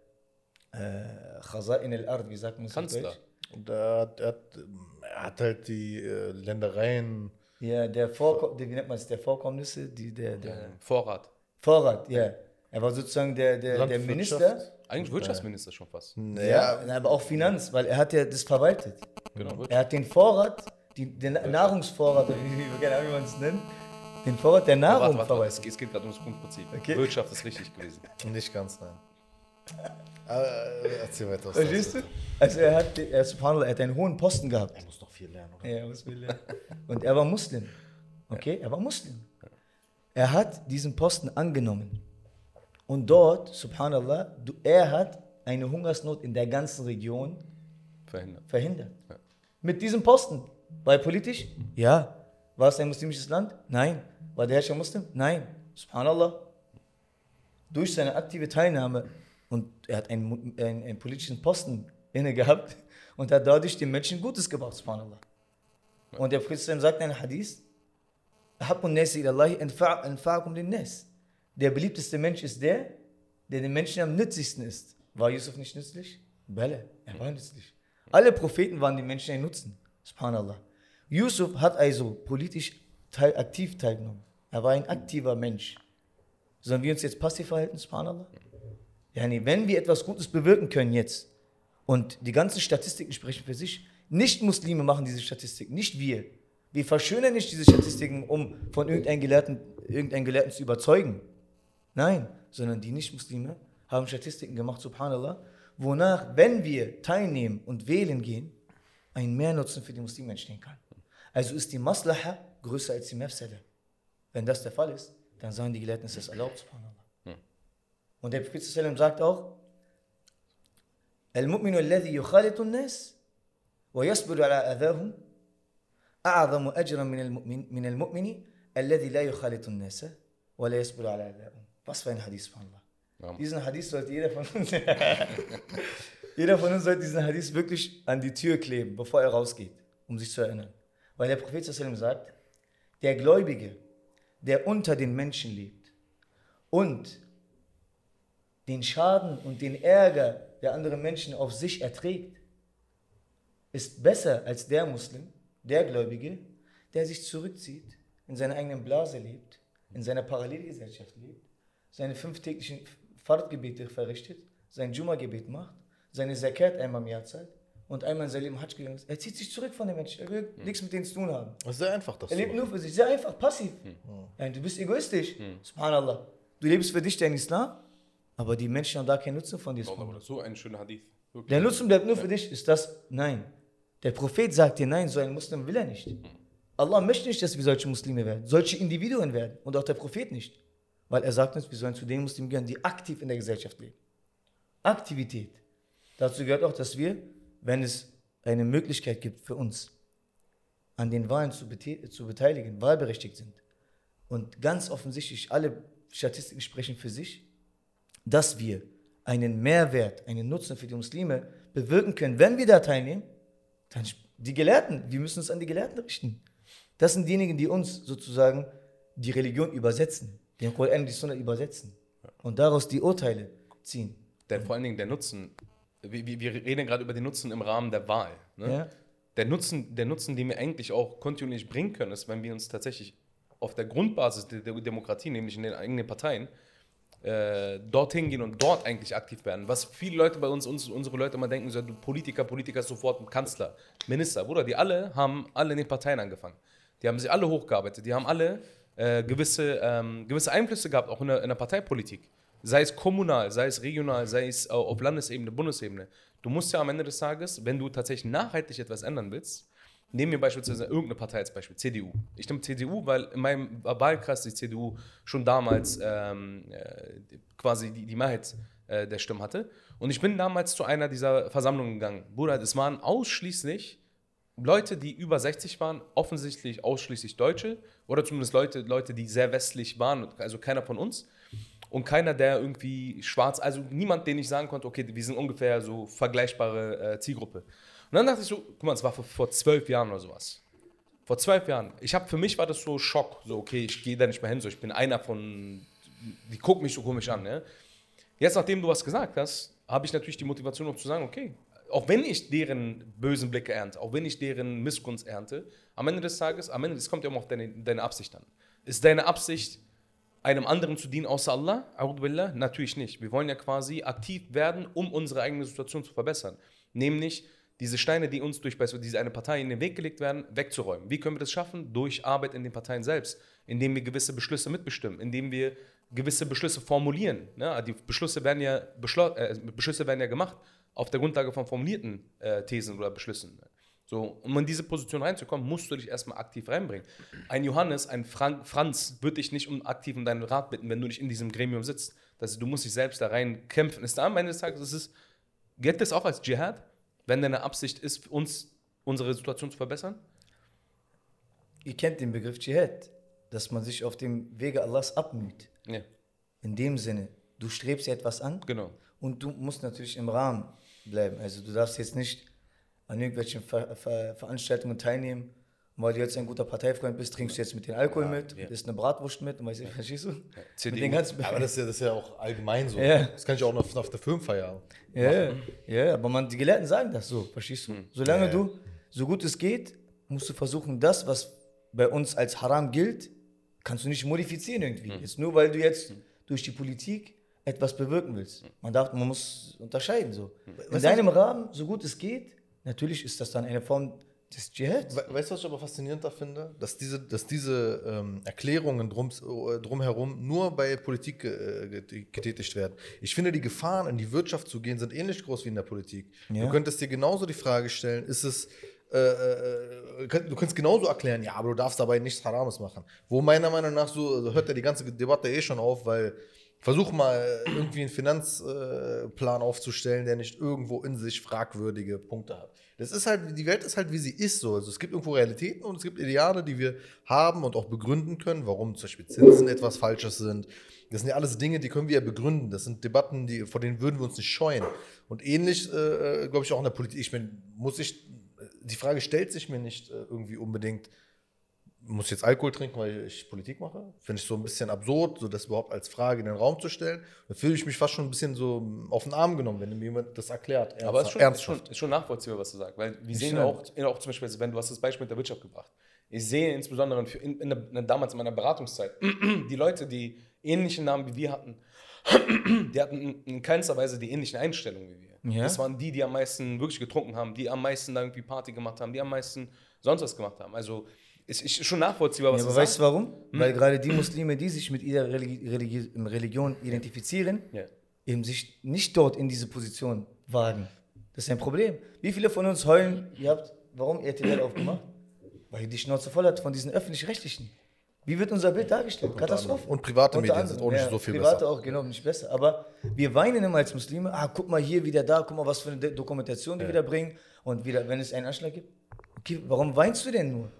äh, Khaza'in al-Ard, wie sagt man das Kanzler. Und er hat, er hat, er hat halt die äh, Ländereien. Ja, der Vorko der, wie nennt man es, der Vorkommnisse, die, der, der Vorrat. Vorrat, ja. Er war sozusagen der, der, der. Minister, Eigentlich Wirtschaftsminister schon fast. ja, aber auch Finanz, weil er hat ja das verwaltet. Genau. Er hat den Vorrat, die, den Nahrungsvorrat, oder wie, wie, keine Ahnung, wie man es nennt, den Vorrat der Nahrung Warte, warte, warte. verwaltet. Es geht, es geht gerade ums Grundprinzip. Okay. Wirtschaft ist richtig gewesen. Nicht ganz, nein. Äh, erzähl weiter. was Verstehst du? Also er hat, er, subhanallah, er hat einen hohen Posten gehabt. Er muss noch viel lernen, oder? Ja, was will er? Und er war Muslim. Okay, er war Muslim. Er hat diesen Posten angenommen. Und dort, subhanallah, du, er hat eine Hungersnot in der ganzen Region Verhindert. verhindert. Mit diesem Posten. War er politisch? Ja. War es ein muslimisches Land? Nein. War der Herrscher Muslim? Nein. Subhanallah. Durch seine aktive Teilnahme und er hat einen, einen, einen politischen Posten inne gehabt und hat dadurch den Menschen Gutes gebracht, subhanallah. Und der Prophet sagt in einem Hadith. Der beliebteste Mensch ist der, der den Menschen am nützlichsten ist. War Yusuf nicht nützlich? Bälle, er war nützlich. Alle Propheten waren den Menschen ein Nutzen. Subhanallah. Yusuf hat also politisch teil, aktiv teilgenommen. Er war ein aktiver Mensch. Sollen wir uns jetzt passiv verhalten, subhanallah? Yani, wenn wir etwas Gutes bewirken können jetzt und die ganzen Statistiken sprechen für sich, nicht Muslime machen diese Statistiken, nicht wir. Wir verschönern nicht diese Statistiken, um von irgendeinem Gelehrten, irgendeinem Gelehrten zu überzeugen. Nein, sondern die Nicht-Muslime haben Statistiken gemacht, subhanallah, wonach, wenn wir teilnehmen und wählen gehen, ein Mehrnutzen für die Muslime entstehen kann. Also ist die Maslaha größer als die Mafsada. Wenn das der Fall ist, dann sagen die Gelehrten, ist das erlaubt, subhanallah. Und der Prophet sallam sagt auch, المؤمن الذي يخالط الناس ويصبر على أذاهم أعظم أجرا من المؤمن من المؤمن الذي لا يخالط الناس ولا يصبر على أذاهم. Was für ein Hadith, subhanallah. Ja. Diesen Hadith sollte jeder von uns, jeder von uns sollte diesen Hadith wirklich an die Tür kleben, bevor er rausgeht, um sich zu erinnern. Weil der Prophet sallam sagt, der Gläubige, der unter den Menschen lebt und den Schaden und den Ärger der anderen Menschen auf sich erträgt, ist besser als der Muslim, der Gläubige, der sich zurückzieht, in seiner eigenen Blase lebt, in seiner Parallelgesellschaft lebt, seine fünftäglichen Fahrtgebete verrichtet, sein Jumma-Gebet macht, seine Zakat einmal im Jahr zahlt und einmal in sein Leben Hajj gegangen ist. Er zieht sich zurück von den Menschen, er will nichts mit denen zu tun haben. Das ist sehr einfach, das Er lebt nur für sich, sehr einfach, passiv. Ja, du bist egoistisch. Subhanallah. Du lebst für dich deinen Islam, aber die Menschen haben da keinen Nutzen von dir. So ein schöner Hadith. Wirklich. Der Nutzen bleibt nur für dich. Ist das? Nein. Der Prophet sagt dir, nein, so ein Muslim will er nicht. Allah möchte nicht, dass wir solche Muslime werden, solche Individuen werden. Und auch der Prophet nicht. Weil er sagt uns, wir sollen zu den Muslimen gehören, die aktiv in der Gesellschaft leben. Aktivität. Dazu gehört auch, dass wir, wenn es eine Möglichkeit gibt für uns, an den Wahlen zu, zu beteiligen, wahlberechtigt sind. Und ganz offensichtlich, alle Statistiken sprechen für sich, dass wir einen Mehrwert, einen Nutzen für die Muslime bewirken können, wenn wir da teilnehmen, dann die Gelehrten, wir müssen uns an die Gelehrten richten. Das sind diejenigen, die uns sozusagen die Religion übersetzen, den Koran die Sunna übersetzen und daraus die Urteile ziehen. Denn vor allen Dingen der Nutzen, wir, wir- reden gerade über den Nutzen im Rahmen der Wahl. Ne? Ja? Der, Nutzen, der Nutzen, den wir eigentlich auch kontinuierlich bringen können, ist, wenn wir uns tatsächlich auf der Grundbasis der Demokratie, nämlich in den eigenen Parteien, äh, dorthin gehen und dort eigentlich aktiv werden. Was viele Leute bei uns, uns unsere Leute immer denken, so, Politiker, Politiker sofort Kanzler, Minister. Bruder, die alle haben alle in den Parteien angefangen. Die haben sich alle hochgearbeitet, die haben alle äh, gewisse, ähm, gewisse Einflüsse gehabt, auch in der, in der Parteipolitik. Sei es kommunal, sei es regional, sei es äh, auf Landesebene, Bundesebene. Du musst ja am Ende des Tages, wenn du tatsächlich nachhaltig etwas ändern willst, Nehmen wir beispielsweise irgendeine Partei als Beispiel, CDU. Ich nehme CDU, weil in meinem Wahlkreis die CDU schon damals ähm, äh, quasi die, die Mehrheit äh, der Stimmen hatte. Und ich bin damals zu einer dieser Versammlungen gegangen. Bruder, das waren ausschließlich Leute, die über 60 waren, offensichtlich ausschließlich Deutsche oder zumindest Leute, Leute, die sehr westlich waren, also keiner von uns. Und keiner, der irgendwie schwarz, also niemand, den ich sagen konnte, okay, wir sind ungefähr so vergleichbare äh, Zielgruppe. Und dann dachte ich so, guck mal, es war vor, vor zwölf Jahren oder sowas. Vor zwölf Jahren. Ich habe für mich war das so Schock, so okay, ich gehe da nicht mehr hin, so ich bin einer von, die gucken mich so komisch an. Ne? Jetzt, nachdem du was gesagt hast, habe ich natürlich die Motivation, um zu sagen, okay, auch wenn ich deren bösen Blicke ernte, auch wenn ich deren Missgunst ernte, am Ende des Tages, am Ende, es kommt ja immer auf deine, deine Absicht an. Ist deine Absicht, einem anderen zu dienen außer Allah? Billah? Natürlich nicht. Wir wollen ja quasi aktiv werden, um unsere eigene Situation zu verbessern. Nämlich diese Steine, die uns durch diese eine Partei in den Weg gelegt werden, wegzuräumen. Wie können wir das schaffen? Durch Arbeit in den Parteien selbst, indem wir gewisse Beschlüsse mitbestimmen, indem wir gewisse Beschlüsse formulieren. Ne? Die Beschlüsse werden, ja äh, Beschlüsse werden ja gemacht auf der Grundlage von formulierten äh, Thesen oder Beschlüssen. So, um in diese Position reinzukommen, musst du dich erstmal aktiv reinbringen. Ein Johannes, ein Frank, Franz wird dich nicht um aktiv um deinen Rat bitten, wenn du nicht in diesem Gremium sitzt. Das du musst dich selbst da rein kämpfen. Ist da am Ende des Tages, es ist, gilt das auch als Dschihad, wenn deine Absicht ist, uns unsere Situation zu verbessern? ihr kennt den Begriff Dschihad, dass man sich auf dem Wege Allahs abmüht. Ja, In dem Sinne, du strebst etwas an genau. und du musst natürlich im Rahmen bleiben. Also du darfst jetzt nicht an irgendwelchen Ver Ver Veranstaltungen teilnehmen, weil du jetzt ein guter Parteifreund bist, trinkst du jetzt mit den Alkohol mit, ja. isst eine Bratwurst mit und weißt du, verstehst du? CDU. Mit den ganzen Aber das ist, ja, das ist ja auch allgemein so. Ja. Das kann ich auch noch auf der Firmenfeier. Ja, ja, ja, aber man, die Gelehrten sagen das so, verstehst du? Solange Ja. du, so gut es geht, musst du versuchen, das, was bei uns als Haram gilt, kannst du nicht modifizieren irgendwie. Jetzt nur, weil du jetzt durch die Politik etwas bewirken willst. Man darf, man muss unterscheiden so. In deinem Rahmen, so gut es geht, natürlich ist das dann eine Form des Dschihad. We weißt du, was ich aber faszinierender finde? Dass diese, dass diese ähm, Erklärungen drum, äh, drumherum nur bei Politik äh, get- getätigt werden. Ich finde, die Gefahren, in die Wirtschaft zu gehen, sind ähnlich groß wie in der Politik. Ja. Du könntest dir genauso die Frage stellen, ist es. Äh, äh, du kannst genauso erklären, ja, aber du darfst dabei nichts Harames machen. Wo meiner Meinung nach so also hört ja die ganze Debatte eh schon auf, weil versuch mal irgendwie einen Finanzplan aufzustellen, der nicht irgendwo in sich fragwürdige Punkte hat. Das ist halt, die Welt ist halt, wie sie ist so. Also es gibt irgendwo Realitäten und es gibt Ideale, die wir haben und auch begründen können, warum zum Beispiel Zinsen etwas Falsches sind. Das sind ja alles Dinge, die können wir ja begründen. Das sind Debatten, die, vor denen würden wir uns nicht scheuen. Und ähnlich, äh, glaube ich, auch in der Politik. Ich meine, muss ich, die Frage stellt sich mir nicht äh, irgendwie unbedingt, muss ich jetzt Alkohol trinken, weil ich Politik mache? Finde ich so ein bisschen absurd, so das überhaupt als Frage in den Raum zu stellen. Da fühle ich mich fast schon ein bisschen so auf den Arm genommen, wenn mir jemand das erklärt. Aber es ist schon, ist, schon, ist schon nachvollziehbar, was du sagst. Weil wir sehen stimmt. auch, auch zum Beispiel, wenn du hast das Beispiel mit der Wirtschaft gebracht. Ich sehe insbesondere in, in, der, damals in meiner Beratungszeit, die Leute, die ähnlichen Namen wie wir hatten, die hatten in, in keinster Weise die ähnlichen Einstellungen wie wir. Ja. Das waren die, die am meisten wirklich getrunken haben, die am meisten da irgendwie Party gemacht haben, die am meisten sonst was gemacht haben. Also ist, ist schon nachvollziehbar, was Ja, du aber weißt sagst. du warum? Weil gerade die Muslime, die sich mit ihrer Religi Religi Religion identifizieren, Ja. eben sich nicht dort in diese Position wagen. Das ist ein Problem. Wie viele von uns heulen, ihr habt, warum RTL aufgemacht? Weil ihr die Schnauze voll hat von diesen öffentlich-rechtlichen. Wie wird unser Bild dargestellt? Katastrophe. Und private Unter Medien sind auch nicht ja, so viel private besser. auch, genau, nicht besser. Aber wir weinen immer als Muslime, ah, guck mal hier wieder da, guck mal, was für eine Dokumentation die wieder bringen. Und wieder, wenn es einen Anschlag gibt, warum weinst du denn nur?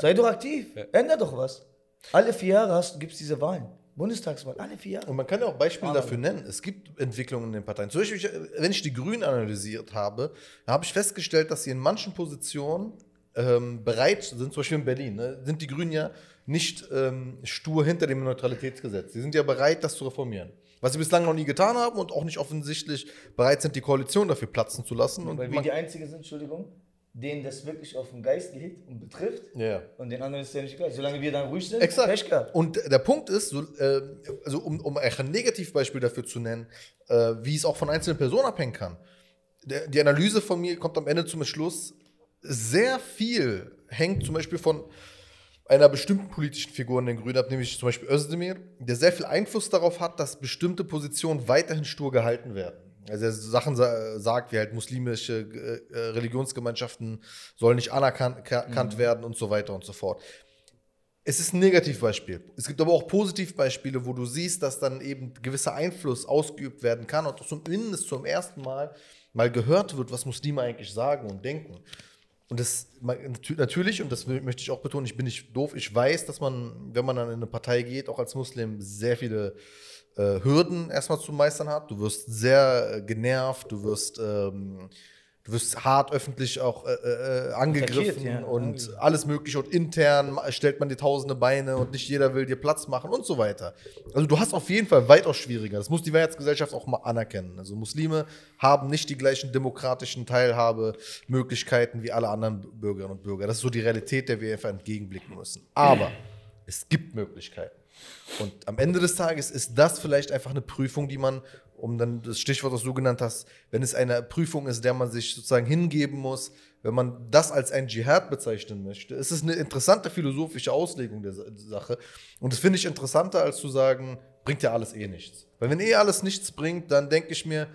Sei doch aktiv, änder doch was. Alle vier Jahre gibt es diese Wahlen. Bundestagswahl, alle vier Jahre. Und man kann ja auch Beispiele dafür nennen. Es gibt Entwicklungen in den Parteien. Zum Beispiel, wenn ich die Grünen analysiert habe, habe ich festgestellt, dass sie in manchen Positionen ähm, bereit sind, zum Beispiel in Berlin, ne, sind die Grünen ja nicht ähm, stur hinter dem Neutralitätsgesetz. Sie sind ja bereit, das zu reformieren. Was sie bislang noch nie getan haben und auch nicht offensichtlich bereit sind, die Koalition dafür platzen zu lassen. Und Weil wir die Einzigen sind, Entschuldigung, denen das wirklich auf den Geist geht und betrifft. ja. Und den anderen ist ja nicht egal. Solange wir dann ruhig sind, Exakt. Pech gehabt. Und der Punkt ist, so, äh, also um, um ein Negativbeispiel dafür zu nennen, äh, wie es auch von einzelnen Personen abhängen kann. Der, die Analyse von mir kommt am Ende zum Schluss, sehr viel hängt zum Beispiel von einer bestimmten politischen Figur in den Grünen ab, nämlich zum Beispiel Özdemir, der sehr viel Einfluss darauf hat, dass bestimmte Positionen weiterhin stur gehalten werden. Also Sachen sa sagt, wie halt muslimische äh, äh, Religionsgemeinschaften sollen nicht anerkannt ka- kannt werden und so weiter und so fort. Es ist ein Negativbeispiel. Es gibt aber auch Positivbeispiele, wo du siehst, dass dann eben gewisser Einfluss ausgeübt werden kann und zumindest zum ersten Mal mal gehört wird, was Muslime eigentlich sagen und denken. Und das natürlich, und das möchte ich auch betonen, ich bin nicht doof, ich weiß, dass man, wenn man dann in eine Partei geht, auch als Muslim sehr viele äh, Hürden erstmal zu meistern hat. Du wirst sehr äh, genervt, du wirst, ähm, du wirst hart öffentlich auch äh, äh, angegriffen Attackiert, ja, und angegriffen. alles mögliche und intern stellt man dir tausende Beine und nicht jeder will dir Platz machen und so weiter. Also du hast auf jeden Fall weitaus schwieriger. Das muss die Mehrheitsgesellschaft auch mal anerkennen. Also Muslime haben nicht die gleichen demokratischen Teilhabemöglichkeiten wie alle anderen Bürgerinnen und Bürger. Das ist so die Realität, der wir einfach entgegenblicken müssen. Aber es gibt Möglichkeiten. Und am Ende des Tages ist das vielleicht einfach eine Prüfung, die man, um dann das Stichwort, das du genannt hast, wenn es eine Prüfung ist, der man sich sozusagen hingeben muss, wenn man das als ein Dschihad bezeichnen möchte, ist es eine interessante philosophische Auslegung der Sa- Sache. Und das finde ich interessanter, als zu sagen, bringt ja alles eh nichts. Weil wenn eh alles nichts bringt, dann denke ich mir,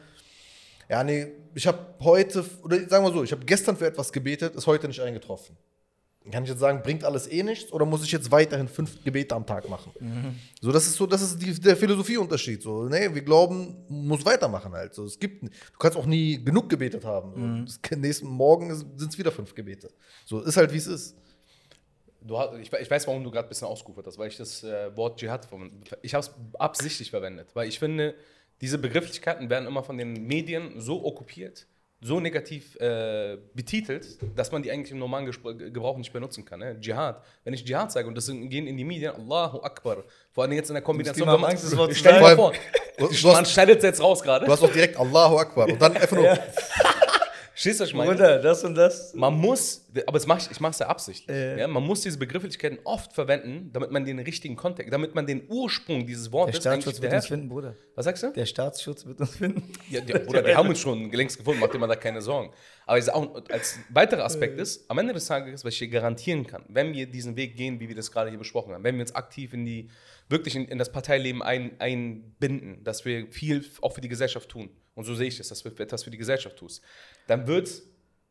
ja, nee, ich habe heute, oder sagen wir so, ich habe gestern für etwas gebetet, ist heute nicht eingetroffen. Kann ich jetzt sagen, bringt alles eh nichts oder muss ich jetzt weiterhin fünf Gebete am Tag machen? So, das ist so, das ist die, der Philosophieunterschied. So, nee, wir glauben, muss weitermachen halt. So, es gibt, du kannst auch nie genug gebetet haben. So. Das, nächsten Morgen sind es wieder fünf Gebete. So, ist halt wie es ist. Du hast, ich, ich weiß, warum du gerade ein bisschen ausgerufen hast, weil ich das äh, Wort Dschihad, verwend- ich habe es absichtlich verwendet, weil ich finde, diese Begrifflichkeiten werden immer von den Medien so okkupiert, so negativ äh, betitelt, dass man die eigentlich im normalen Gespr Gebrauch nicht benutzen kann. Ne? Dschihad. Wenn ich Dschihad sage und das gehen in die Medien, Allahu Akbar. Vor allem jetzt in der Kombination. Wenn man- Angst, das Wort Stell dir vor, man schneidet es jetzt raus gerade. Du hast auch direkt Allahu Akbar. Und dann einfach nur. Verstehst du, was ich meine? Bruder, das und das. Man muss, aber das mach ich, ich mache es ja absichtlich. Äh. Ja, man muss diese Begrifflichkeiten oft verwenden, damit man den richtigen Kontext, damit man den Ursprung dieses Der Wortes Staatsschutz wird uns finden, Bruder. Was sagst du? Der Staatsschutz wird uns finden. Ja, die, oder die haben uns schon längst gefunden, macht dir mal da keine Sorgen. Aber ich auch, als weiterer Aspekt ist, am Ende des Tages, was ich dir garantieren kann, wenn wir diesen Weg gehen, wie wir das gerade hier besprochen haben, wenn wir uns aktiv in die, wirklich in, in das Parteileben ein, einbinden, dass wir viel auch für die Gesellschaft tun, und so sehe ich das, dass du etwas für die Gesellschaft tust, dann wird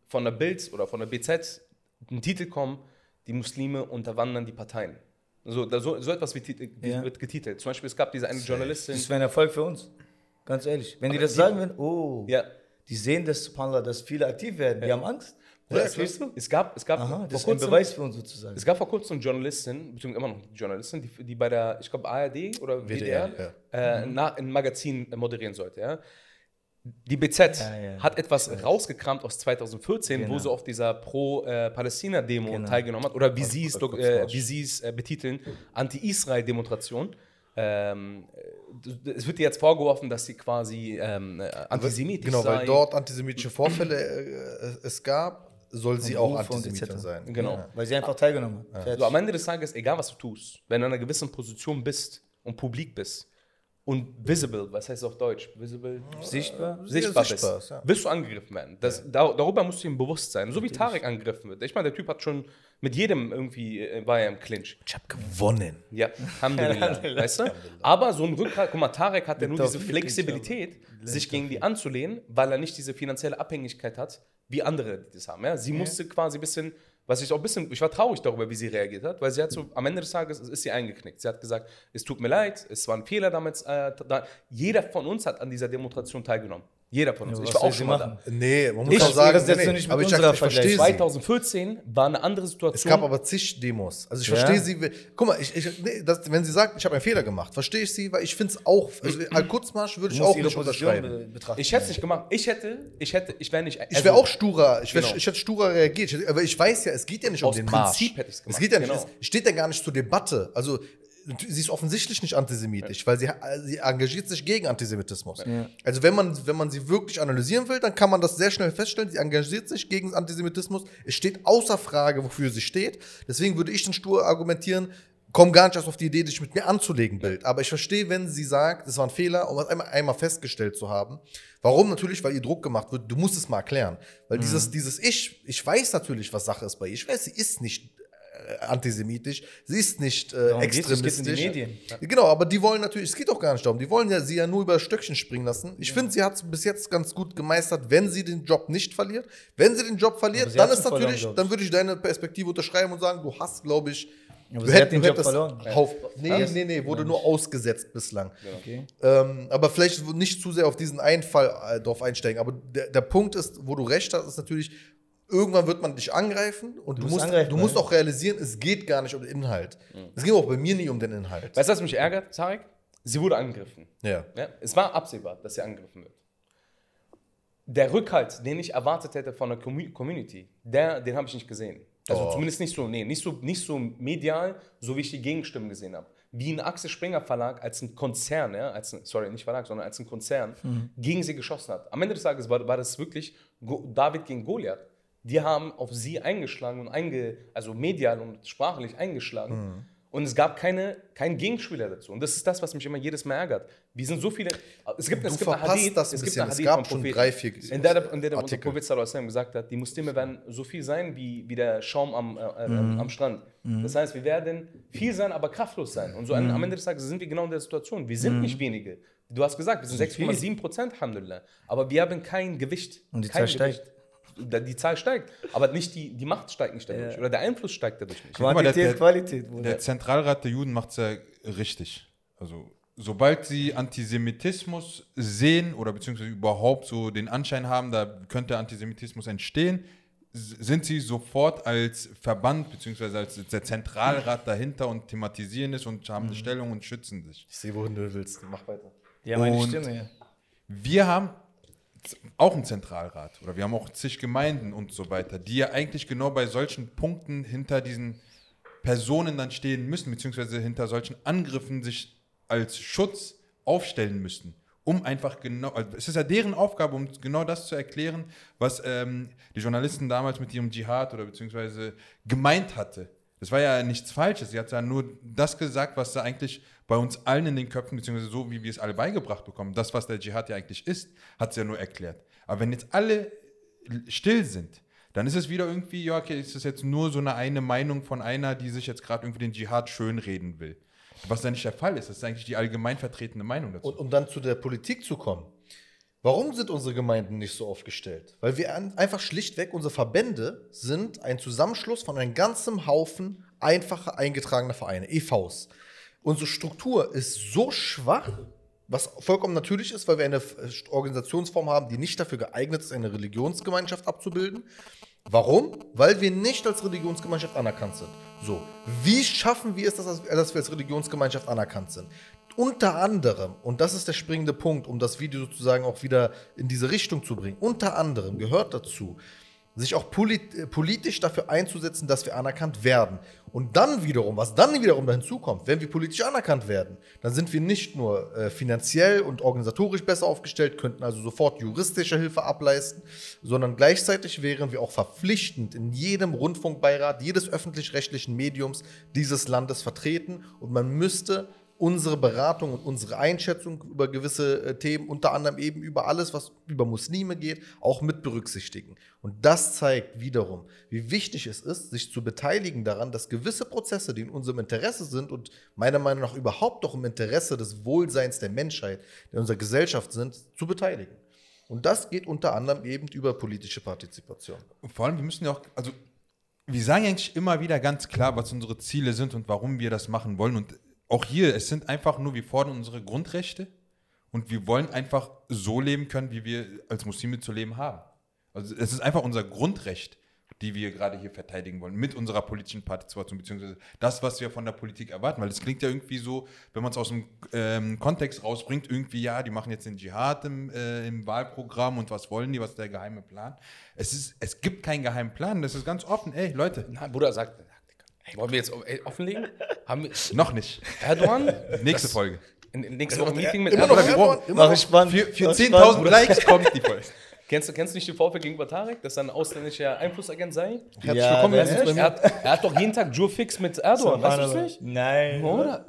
von der Bild oder von der BZ ein Titel kommen, die Muslime unterwandern die Parteien. So, so, so etwas wird, Ja. wird getitelt. Zum Beispiel, es gab diese eine Journalistin. Das wäre ein Erfolg für uns. Ganz ehrlich. Wenn die Aber das die- sagen würden, oh, Ja. die sehen das, subhanallah, dass viele aktiv werden. Die haben Angst. Ja, Ja, du? Es gab, es gab Aha, das ist ein Beweis für uns sozusagen. es gab vor kurzem eine Journalistin, beziehungsweise immer noch eine Journalistin, die, die bei der, ich glaube ARD oder WDR, WDR, äh, na, ein Magazin moderieren sollte. Ja? Die BZ Ja, ja. hat etwas rausgekramt aus 2014, wo Genau. sie auf dieser Pro-Palästina-Demo Genau. teilgenommen hat, oder wie sie es, äh, falsch. wie sie es äh, betiteln, Anti-Israel-Demonstration. Ähm, äh, es wird ihr jetzt vorgeworfen, dass sie quasi ähm, äh, antisemitisch Genau, sei. weil dort antisemitische Vorfälle äh, es gab, soll sie auch Antisemitin etc. sein. Genau. Ja. Weil sie einfach teilgenommen haben. Fertig. So, am Ende des Tages, egal was du tust, wenn du in einer gewissen Position bist und publik bist und visible, was heißt auf Deutsch? Visible? Sichtbar? Sichtbar, sichtbar bist, ist, ja. wirst du angegriffen werden. Das, da, darüber musst du ihm bewusst sein. So wie Tarek angegriffen wird. Ich meine, der Typ hat schon mit jedem irgendwie, äh, war er im Clinch. Ich habe gewonnen. Ja, Alhamdulillah, weißt du? Aber so ein Rückhalt, guck mal, Tarek hat ja nur diese Flexibilität, sich gegen die anzulehnen, weil er nicht diese finanzielle Abhängigkeit hat, wie andere die das haben. Ja? Sie musste quasi ein bisschen, was ich auch ein bisschen, ich war traurig darüber, wie sie reagiert hat, weil sie hat so, am Ende des Tages ist sie eingeknickt. Sie hat gesagt, es tut mir leid, es war ein Fehler damals. Äh, da. Jeder von uns hat an dieser Demonstration teilgenommen. Jeder von uns. Ja, ich war auch schon mal machen? da. Nee, man muss Ich- auch sagen, das jetzt nee, nicht mit aber ich, unserer ich Vergleich. sie. 2014 war eine andere Situation. Es gab aber zig Demos. Also ich Ja. verstehe sie. Guck mal, ich, ich, nee, das, wenn sie sagt, ich habe einen Fehler gemacht, verstehe ich sie, weil ich finde es auch. Also Al-Quds-Marsch würde ich auch nicht unterschreiben. be- betrachten. ich hätte es nicht gemacht. Ich hätte, ich hätte, ich wäre nicht. Ich wäre also- auch sturer, ich, wär, Genau. ich hätte sturer reagiert. Aber ich weiß ja, es geht ja nicht Aus um den Prinzip Marsch. hätte ich's gemacht, Es geht ja nicht, genau. es steht ja gar nicht zur Debatte. Also sie ist offensichtlich nicht antisemitisch, weil sie, sie engagiert sich gegen Antisemitismus. Also wenn man, wenn man sie wirklich analysieren will, dann kann man das sehr schnell feststellen. Sie engagiert sich gegen Antisemitismus. Es steht außer Frage, wofür sie steht. Deswegen würde ich dann stur argumentieren, komm gar nicht erst auf die Idee, dich mit mir anzulegen, Bild. Aber ich verstehe, wenn sie sagt, es war ein Fehler, um es einmal, einmal festgestellt zu haben. Warum? Natürlich, weil ihr Druck gemacht wird. Du musst es mal erklären. Weil dieses, dieses Ich, ich weiß natürlich, was Sache ist bei ihr. Ich weiß, sie ist nicht äh, antisemitisch, sie ist nicht äh, geht's, es geht in die extremistisch. Medien. Genau, aber die wollen natürlich, es geht auch gar nicht darum, die wollen ja sie ja nur über Stöckchen springen lassen. Ich finde, sie hat es bis jetzt ganz gut gemeistert, wenn sie den Job nicht verliert. Wenn sie den Job verliert, dann ist verloren, natürlich, dann würde ich deine Perspektive unterschreiben und sagen, du hast, glaube ich, Aber du hätt- den du Job hättest verloren. Auf, nee, nee, nee, wurde nur ausgesetzt bislang. Okay. Ähm, aber vielleicht nicht zu sehr auf diesen einen Fall äh, drauf einsteigen. Aber der, der Punkt ist, wo du recht hast, ist natürlich, irgendwann wird man dich angreifen und du, musst musst, angreifen, du musst auch realisieren, es geht gar nicht um den Inhalt. Es geht auch bei mir nie um den Inhalt. Weißt du, was mich ärgert, Tarek? Sie wurde angegriffen. Ja. Ja? Es war absehbar, dass sie angegriffen wird. Der Rückhalt, den ich erwartet hätte von der Commu- Community, der, den habe ich nicht gesehen. Also Oh. zumindest nicht so, nee, nicht so, nicht so medial, so wie ich die Gegenstimmen gesehen habe. Wie ein Axel Springer Verlag als ein Konzern, ja, als ein, sorry, nicht Verlag, sondern als ein Konzern gegen sie geschossen hat. Am Ende des Tages war, war das wirklich Go David gegen Goliath. Die haben auf sie eingeschlagen und einge, also medial und sprachlich eingeschlagen. Und es gab keine, keinen Gegenspieler dazu. Und das ist das, was mich immer jedes Mal ärgert. Wir sind so viele. Es gibt, Du es gibt eine verpasst Hadith, das ein es gibt bisschen. eine Es gab schon drei, vier in der, in der der Artikel. Prophet sallallahu gesagt hat, die Muslime werden so viel sein wie, wie der Schaum am, äh, äh, Mhm. am Strand. Das heißt, wir werden viel sein, aber kraftlos sein. Und so Mhm. am Ende des Tages sind wir genau in der Situation. Wir sind nicht wenige. Du hast gesagt, wir sind 6,7 Prozent, Alhamdulillah. Aber wir haben kein Gewicht. Und die kein Zahl steigt. Die Zahl steigt, aber nicht die, die Macht steigt nicht dadurch. Oder der Einfluss steigt dadurch nicht. mal, Quantität, der- der- Qualität. Bruder. Der Zentralrat der Juden macht es ja richtig. Also, sobald sie Antisemitismus sehen oder beziehungsweise überhaupt so den Anschein haben, da könnte Antisemitismus entstehen, sind sie sofort als Verband beziehungsweise als der Zentralrat dahinter und thematisieren es und haben eine Stellung und schützen sich. Ich sehe, wohin du willst. Mach weiter. Ja, meine Und- Stimme, ja. Wir haben auch einen Zentralrat oder wir haben auch zig Gemeinden und so weiter, die ja eigentlich genau bei solchen Punkten hinter diesen Personen dann stehen müssen, beziehungsweise hinter solchen Angriffen sich als Schutz aufstellen müssen, um einfach genau, also es ist ja deren Aufgabe, um genau das zu erklären, was ähm, die Journalisten damals mit ihrem Dschihad oder beziehungsweise gemeint hatte. Das war ja nichts Falsches. Sie hat ja nur das gesagt, was da eigentlich bei uns allen in den Köpfen, beziehungsweise so, wie wir es alle beigebracht bekommen, das, was der Dschihad ja eigentlich ist, hat sie ja nur erklärt. Aber wenn jetzt alle still sind, dann ist es wieder irgendwie, ja, okay, ist das jetzt nur so eine eine Meinung von einer, die sich jetzt gerade irgendwie den Dschihad schönreden will. Was da nicht der Fall ist. Das ist eigentlich die allgemein vertretene Meinung dazu. Und um dann zu der Politik zu kommen. Warum sind unsere Gemeinden nicht so aufgestellt? Weil wir einfach schlichtweg, unsere Verbände sind ein Zusammenschluss von einem ganzen Haufen einfacher eingetragener Vereine, EVs. Unsere Struktur ist so schwach, was vollkommen natürlich ist, weil wir eine Organisationsform haben, die nicht dafür geeignet ist, eine Religionsgemeinschaft abzubilden. Warum? Weil wir nicht als Religionsgemeinschaft anerkannt sind. So, wie schaffen wir es, dass wir als Religionsgemeinschaft anerkannt sind? Unter anderem, und das ist der springende Punkt, um das Video sozusagen auch wieder in diese Richtung zu bringen, unter anderem gehört dazu, sich auch polit äh, politisch dafür einzusetzen, dass wir anerkannt werden. Und dann wiederum, was dann wiederum hinzukommt, wenn wir politisch anerkannt werden, dann sind wir nicht nur äh, finanziell und organisatorisch besser aufgestellt, könnten also sofort juristische Hilfe ableisten, sondern gleichzeitig wären wir auch verpflichtend in jedem Rundfunkbeirat, jedes öffentlich-rechtlichen Mediums dieses Landes vertreten und man müsste unsere Beratung und unsere Einschätzung über gewisse äh, Themen, unter anderem eben über alles, was über Muslime geht, auch mit berücksichtigen. Und das zeigt wiederum, wie wichtig es ist, sich zu beteiligen daran, dass gewisse Prozesse, die in unserem Interesse sind und meiner Meinung nach überhaupt auch im Interesse des Wohlseins der Menschheit, der unserer Gesellschaft sind, zu beteiligen. Und das geht unter anderem eben über politische Partizipation. Und vor allem, wir müssen ja auch, also wir sagen eigentlich immer wieder ganz klar, was unsere Ziele sind und warum wir das machen wollen. Und auch hier, es sind einfach nur, wir fordern unsere Grundrechte und wir wollen einfach so leben können, wie wir als Muslime zu leben haben. Also es ist einfach unser Grundrecht, die wir gerade hier verteidigen wollen, mit unserer politischen Partizipation, beziehungsweise das, was wir von der Politik erwarten. Weil es klingt ja irgendwie so, wenn man es aus dem ähm, Kontext rausbringt, irgendwie, ja, die machen jetzt den Dschihad im, äh, im Wahlprogramm und was wollen die, was ist der geheime Plan? Es, ist, es gibt keinen geheimen Plan, das ist ganz offen. Ey, Leute, Nein, Bruder sagt, ey, wollen wir jetzt offenlegen? Haben wir noch nicht. Erdogan? Nächste Folge. In, in nächste Woche ein Meeting mit Immer noch Erdogan. Erdogan, immer Mach noch. ich spannend. Für, für Mach 10.000 Likes kommt die Folge. Kennst du, kennst du nicht den Vorfall gegenüber Tarek, dass er ein ausländischer Einflussagent sei? Herzlich Ja, willkommen. Er hat, er hat doch jeden Tag Joe Fix mit Erdogan, weißt du das nicht? Nein. Oder?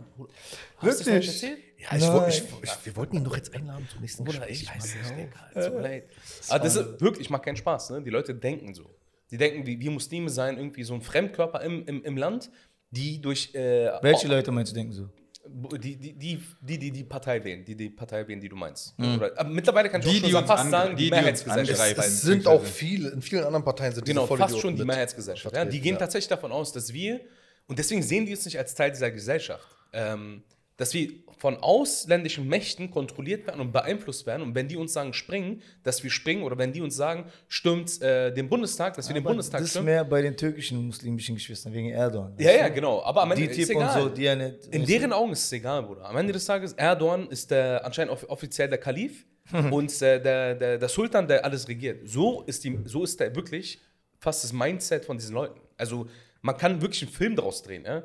Hast du das nicht Wirklich? erzählt? Ja, ich, wollt- ich, ich, wir wollten ihn doch jetzt einladen zum nächsten Bruder, Gespräch. ich weiß nicht, Digga. Tut mir leid. Aber das ist wirklich, macht keinen Spaß. Ne? Die Leute denken so. Die denken, wir, wir Muslime seien irgendwie so ein Fremdkörper im, im, im Land, die durch. Äh, Welche auch- Leute meinst du denken so? Die, die, die, die, die die Partei wählen, die die Partei wählen, die du meinst. Oder, aber mittlerweile kann ich Die, auch schon fast sagen, die, die, Mehrheitsgesellschaft. angreifen. Es sind auch viele, in vielen anderen Parteien sind Genau, diese fast Vollidioten schon die Mehrheitsgesellschaft. Ja? Die gehen ja. tatsächlich davon aus, dass wir, und deswegen sehen die uns nicht als Teil dieser Gesellschaft, ähm, dass wir von ausländischen Mächten kontrolliert werden und beeinflusst werden. Und wenn die uns sagen, springen, dass wir springen, oder wenn die uns sagen, stürmt äh, den Bundestag, dass wir den Aber Bundestag das ist stürmen. mehr bei den türkischen muslimischen Geschwistern wegen Erdogan. Ja, ja, genau. Aber am Ende Die ist und egal. so, die nicht. In deren Augen ist es egal, Bruder. Am Ende des Tages, Erdogan ist der, anscheinend off offiziell der Kalif und äh, der, der, der Sultan, der alles regiert. So ist, die, so ist der wirklich fast das Mindset von diesen Leuten. Also man kann wirklich einen Film daraus drehen. Ja?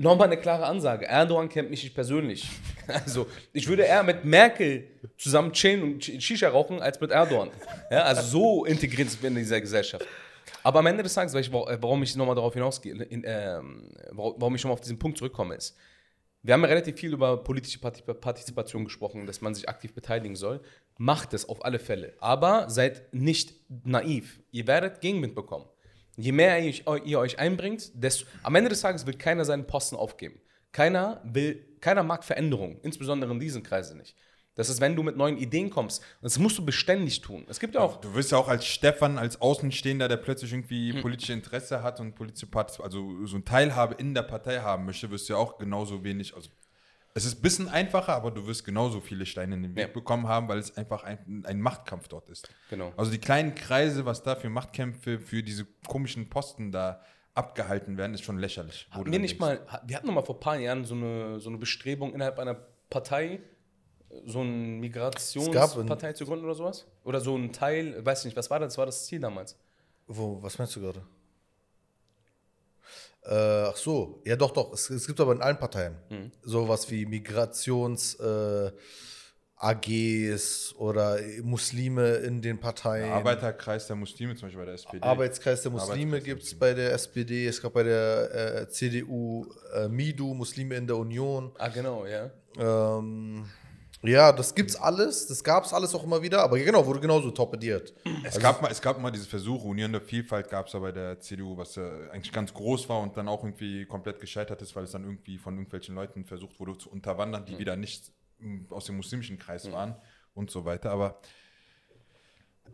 Nochmal eine klare Ansage. Erdogan kennt mich nicht persönlich. Also ich würde eher mit Merkel zusammen chillen und Shisha rauchen, als mit Erdogan. Ja, also so integriert sind wir in dieser Gesellschaft. Aber am Ende des Tages, warum ich nochmal darauf hinausgehe, in, ähm, warum ich nochmal auf diesen Punkt zurückkomme, ist, wir haben ja relativ viel über politische Parti- Partizipation gesprochen, dass man sich aktiv beteiligen soll. Macht es auf alle Fälle. Aber seid nicht naiv. Ihr werdet Gegenwind bekommen. Je mehr ihr, euch- einbringt, desto, am Ende des Tages will keiner seinen Posten aufgeben. Keiner will, keiner mag Veränderungen, insbesondere in diesen Kreisen nicht. Das ist, wenn du mit neuen Ideen kommst. Das musst du beständig tun. Es gibt ja auch Du wirst ja auch als Stefan, als Außenstehender, der plötzlich irgendwie politische Interesse hat und politische Partizip also so ein Teilhabe in der Partei haben möchte, wirst du ja auch genauso wenig, also Es ist ein bisschen einfacher, aber du wirst genauso viele Steine in den Weg Ja. bekommen haben, weil es einfach ein, ein Machtkampf dort ist. Genau. Also die kleinen Kreise, was da für Machtkämpfe für diese komischen Posten da abgehalten werden, ist schon lächerlich. Hatten wir nicht mal, wir hatten noch mal vor ein paar Jahren so eine, so eine Bestrebung innerhalb einer Partei, so eine Migrationspartei zu gründen oder sowas? Oder so ein Teil, weiß nicht, was war das? Das war das Ziel damals. Wo, was meinst du gerade? Äh, ach so, ja doch, doch. Es, es gibt aber in allen Parteien sowas wie Migrations äh, AGs oder Muslime in den Parteien. der Arbeiterkreis der Muslime, zum Beispiel bei der SPD. Arbeitskreis der Muslime gibt es bei der SPD, es gab bei der äh, CDU äh, MIDU, Muslime in der Union. Ah, genau, ja. Ähm, ja, das gibt's alles, das gab's alles auch immer wieder, aber genau, wurde genauso torpediert. Es, gab mal, es gab mal diese Versuche, Union der Vielfalt gab es ja bei der CDU, was ja eigentlich ganz groß war und dann auch irgendwie komplett gescheitert ist, weil es dann irgendwie von irgendwelchen Leuten versucht wurde zu unterwandern, die wieder nicht mm, aus dem muslimischen Kreis waren und so weiter. Aber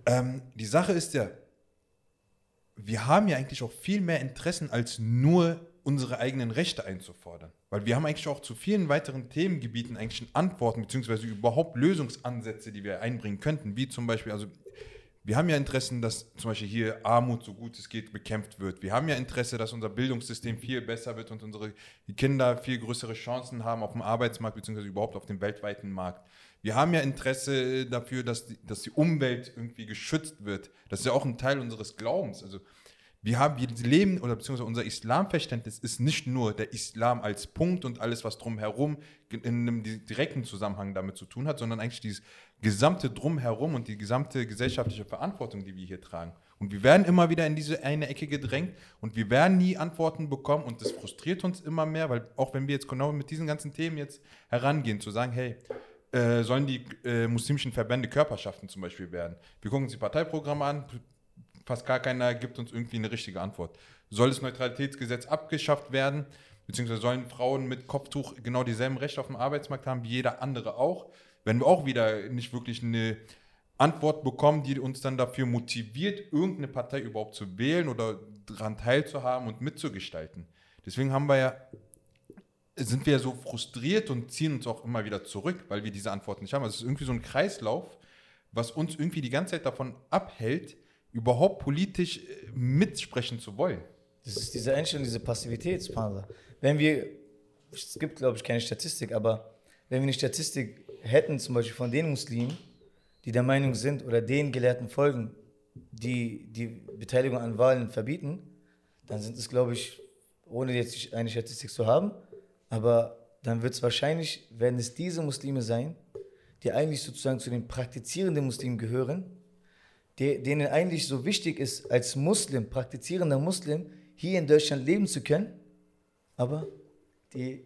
ähm, die Sache ist ja, wir haben ja eigentlich auch viel mehr Interessen, als nur unsere eigenen Rechte einzufordern. Weil wir haben eigentlich auch zu vielen weiteren Themengebieten eigentlich Antworten, beziehungsweise überhaupt Lösungsansätze, die wir einbringen könnten, wie zum Beispiel, also wir haben ja Interessen, dass zum Beispiel hier Armut so gut es geht bekämpft wird. Wir haben ja Interesse, dass unser Bildungssystem viel besser wird und unsere Kinder viel größere Chancen haben auf dem Arbeitsmarkt beziehungsweise überhaupt auf dem weltweiten Markt. Wir haben ja Interesse dafür, dass die, dass die Umwelt irgendwie geschützt wird. Das ist ja auch ein Teil unseres Glaubens. Also wir haben, wir leben, oder beziehungsweise unser Islamverständnis ist nicht nur der Islam als Punkt und alles, was drumherum in einem di- direkten Zusammenhang damit zu tun hat, sondern eigentlich dieses gesamte Drumherum und die gesamte gesellschaftliche Verantwortung, die wir hier tragen. Und wir werden immer wieder in diese eine Ecke gedrängt und wir werden nie Antworten bekommen und das frustriert uns immer mehr, weil auch wenn wir jetzt genau mit diesen ganzen Themen jetzt herangehen, zu sagen, hey, äh, sollen die äh, muslimischen Verbände Körperschaften zum Beispiel werden? Wir gucken uns die Parteiprogramme an, fast gar keiner gibt uns irgendwie eine richtige Antwort. Soll das Neutralitätsgesetz abgeschafft werden? Beziehungsweise sollen Frauen mit Kopftuch genau dieselben Rechte auf dem Arbeitsmarkt haben wie jeder andere auch? Wenn wir auch wieder nicht wirklich eine Antwort bekommen, die uns dann dafür motiviert, irgendeine Partei überhaupt zu wählen oder daran teilzuhaben und mitzugestalten. Deswegen haben wir ja sind wir so frustriert und ziehen uns auch immer wieder zurück, weil wir diese Antworten nicht haben. Also es ist irgendwie so ein Kreislauf, was uns irgendwie die ganze Zeit davon abhält, überhaupt politisch äh, mitsprechen zu wollen. Das ist diese Einstellung, diese Passivität, subhanallah. Wenn wir, es gibt glaube ich keine Statistik, aber wenn wir eine Statistik hätten, zum Beispiel von den Muslimen, die der Meinung sind oder den Gelehrten folgen, die die Beteiligung an Wahlen verbieten, dann sind es glaube ich, ohne jetzt eine Statistik zu haben, aber dann wird es wahrscheinlich, werden es diese Muslime sein, die eigentlich sozusagen zu den praktizierenden Muslimen gehören, de- denen eigentlich so wichtig ist, als Muslim, praktizierender Muslim, hier in Deutschland leben zu können, aber die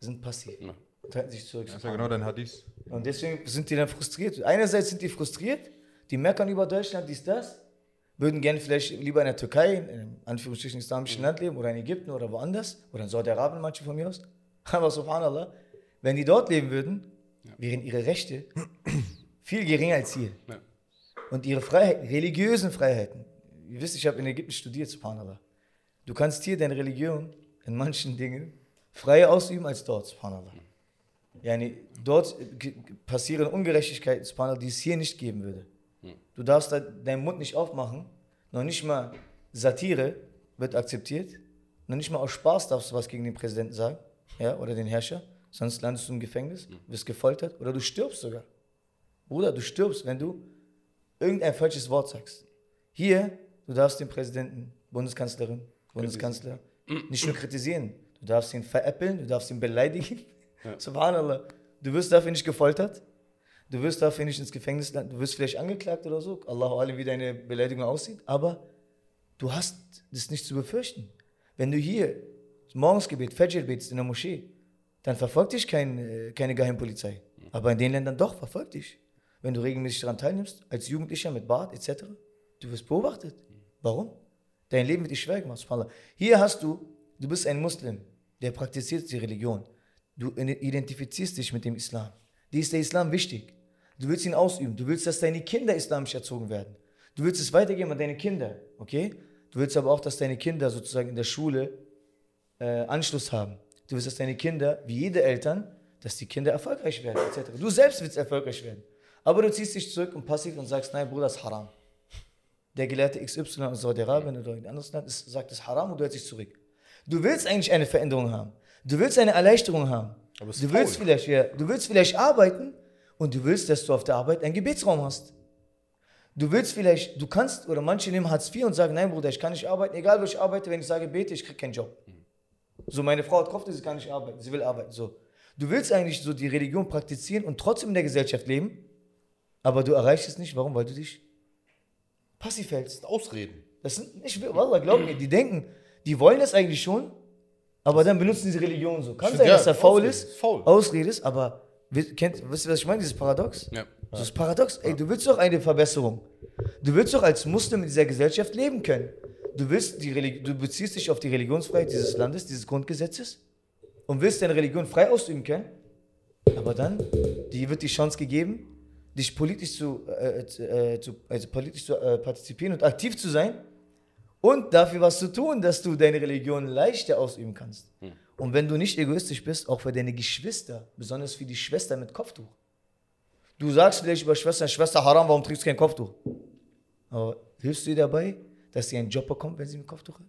sind passiv. Ja. Halten sich zurück. Das ist ja genau dein Hadith. Und deswegen sind die dann frustriert. Einerseits sind die frustriert, die meckern über Deutschland, dies, das, würden gerne vielleicht lieber in der Türkei, in einem Anführungsstrichen islamischen Land leben oder in Ägypten oder woanders oder in Saudi-Arabien, manche von mir aus. Aber subhanallah, wenn die dort leben würden, wären ihre Rechte viel geringer als hier. Ja. Und ihre Freiheiten, religiösen Freiheiten. Ihr wisst, ich habe in Ägypten studiert, subhanallah. Du kannst hier deine Religion in manchen Dingen freier ausüben als dort, subhanallah. Yani, dort passieren Ungerechtigkeiten, subhanallah, die es hier nicht geben würde. Du darfst da deinen Mund nicht aufmachen, noch nicht mal Satire wird akzeptiert, noch nicht mal aus Spaß darfst du was gegen den Präsidenten sagen ja, oder den Herrscher, sonst landest du im Gefängnis, wirst gefoltert oder du stirbst sogar. Bruder, du stirbst, wenn du irgendein falsches Wort sagst. Hier, du darfst den Präsidenten, Bundeskanzlerin, Bundeskanzler nicht nur kritisieren, du darfst ihn veräppeln, du darfst ihn beleidigen. Subhanallah. Du wirst dafür nicht gefoltert, du wirst dafür nicht ins Gefängnis landen, du wirst vielleicht angeklagt oder so, Allahu alim, wie deine Beleidigung aussieht, aber du hast das nicht zu befürchten. Wenn du hier Morgensgebet, Fajr betest in der Moschee, dann verfolgt dich kein, äh, keine Geheimpolizei. Aber in den Ländern doch, verfolgt dich. Wenn du regelmäßig daran teilnimmst, als Jugendlicher mit Bart etc., du wirst beobachtet. Warum? Dein Leben wird dich schwer gemacht. Hier hast du, du bist ein Muslim, der praktiziert die Religion. Du identifizierst dich mit dem Islam. Dir ist der Islam wichtig. Du willst ihn ausüben. Du willst, dass deine Kinder islamisch erzogen werden. Du willst es weitergeben an deine Kinder, okay? Du willst aber auch, dass deine Kinder sozusagen in der Schule äh, Anschluss haben. Du willst, dass deine Kinder, wie jede Eltern, dass die Kinder erfolgreich werden, etc. Du selbst willst erfolgreich werden. Aber du ziehst dich zurück und passiv und sagst, nein, Bruder, das ist haram. Der Gelehrte XY aus Saudi-Arabien oder in anderes Land ist, sagt, es ist haram und du hältst dich zurück. Du willst eigentlich eine Veränderung haben. Du willst eine Erleichterung haben. Du willst, vielleicht, ja, du willst vielleicht arbeiten und du willst, dass du auf der Arbeit einen Gebetsraum hast. Du willst vielleicht, du kannst, oder manche nehmen Hartz IV und sagen, nein Bruder, ich kann nicht arbeiten, egal wo ich arbeite, wenn ich sage bete, ich kriege keinen Job. So, meine Frau hat Kopf, sie kann nicht arbeiten, sie will arbeiten. So. Du willst eigentlich so die Religion praktizieren und trotzdem in der Gesellschaft leben, aber du erreichst es nicht. Warum? Weil du dich passiv hältst. Ausreden. Das sind nicht, Wallah, glaub mir, die denken, die wollen das eigentlich schon, aber dann benutzen diese Religion so. Kann sein, dass er faul ist, faul. Ausrede ist, aber kennt, wisst ihr, was ich meine, dieses Paradox? Ja. Das ist paradox. Ey, du willst doch eine Verbesserung. Du willst doch als Muslim in dieser Gesellschaft leben können. Du willst die Religi du beziehst dich auf die Religionsfreiheit dieses Landes, dieses Grundgesetzes und willst deine Religion frei ausüben können. Aber dann, dir wird die Chance gegeben, dich politisch zu, äh, äh, zu, also politisch zu äh, partizipieren und aktiv zu sein und dafür was zu tun, dass du deine Religion leichter ausüben kannst. Und wenn du nicht egoistisch bist, auch für deine Geschwister, besonders für die Schwester mit Kopftuch. Du sagst vielleicht über Schwester, Schwester Haram, warum trägst du kein Kopftuch? Aber hilfst du ihr dabei, dass sie einen Job bekommt, wenn sie ein Kopftuch hat?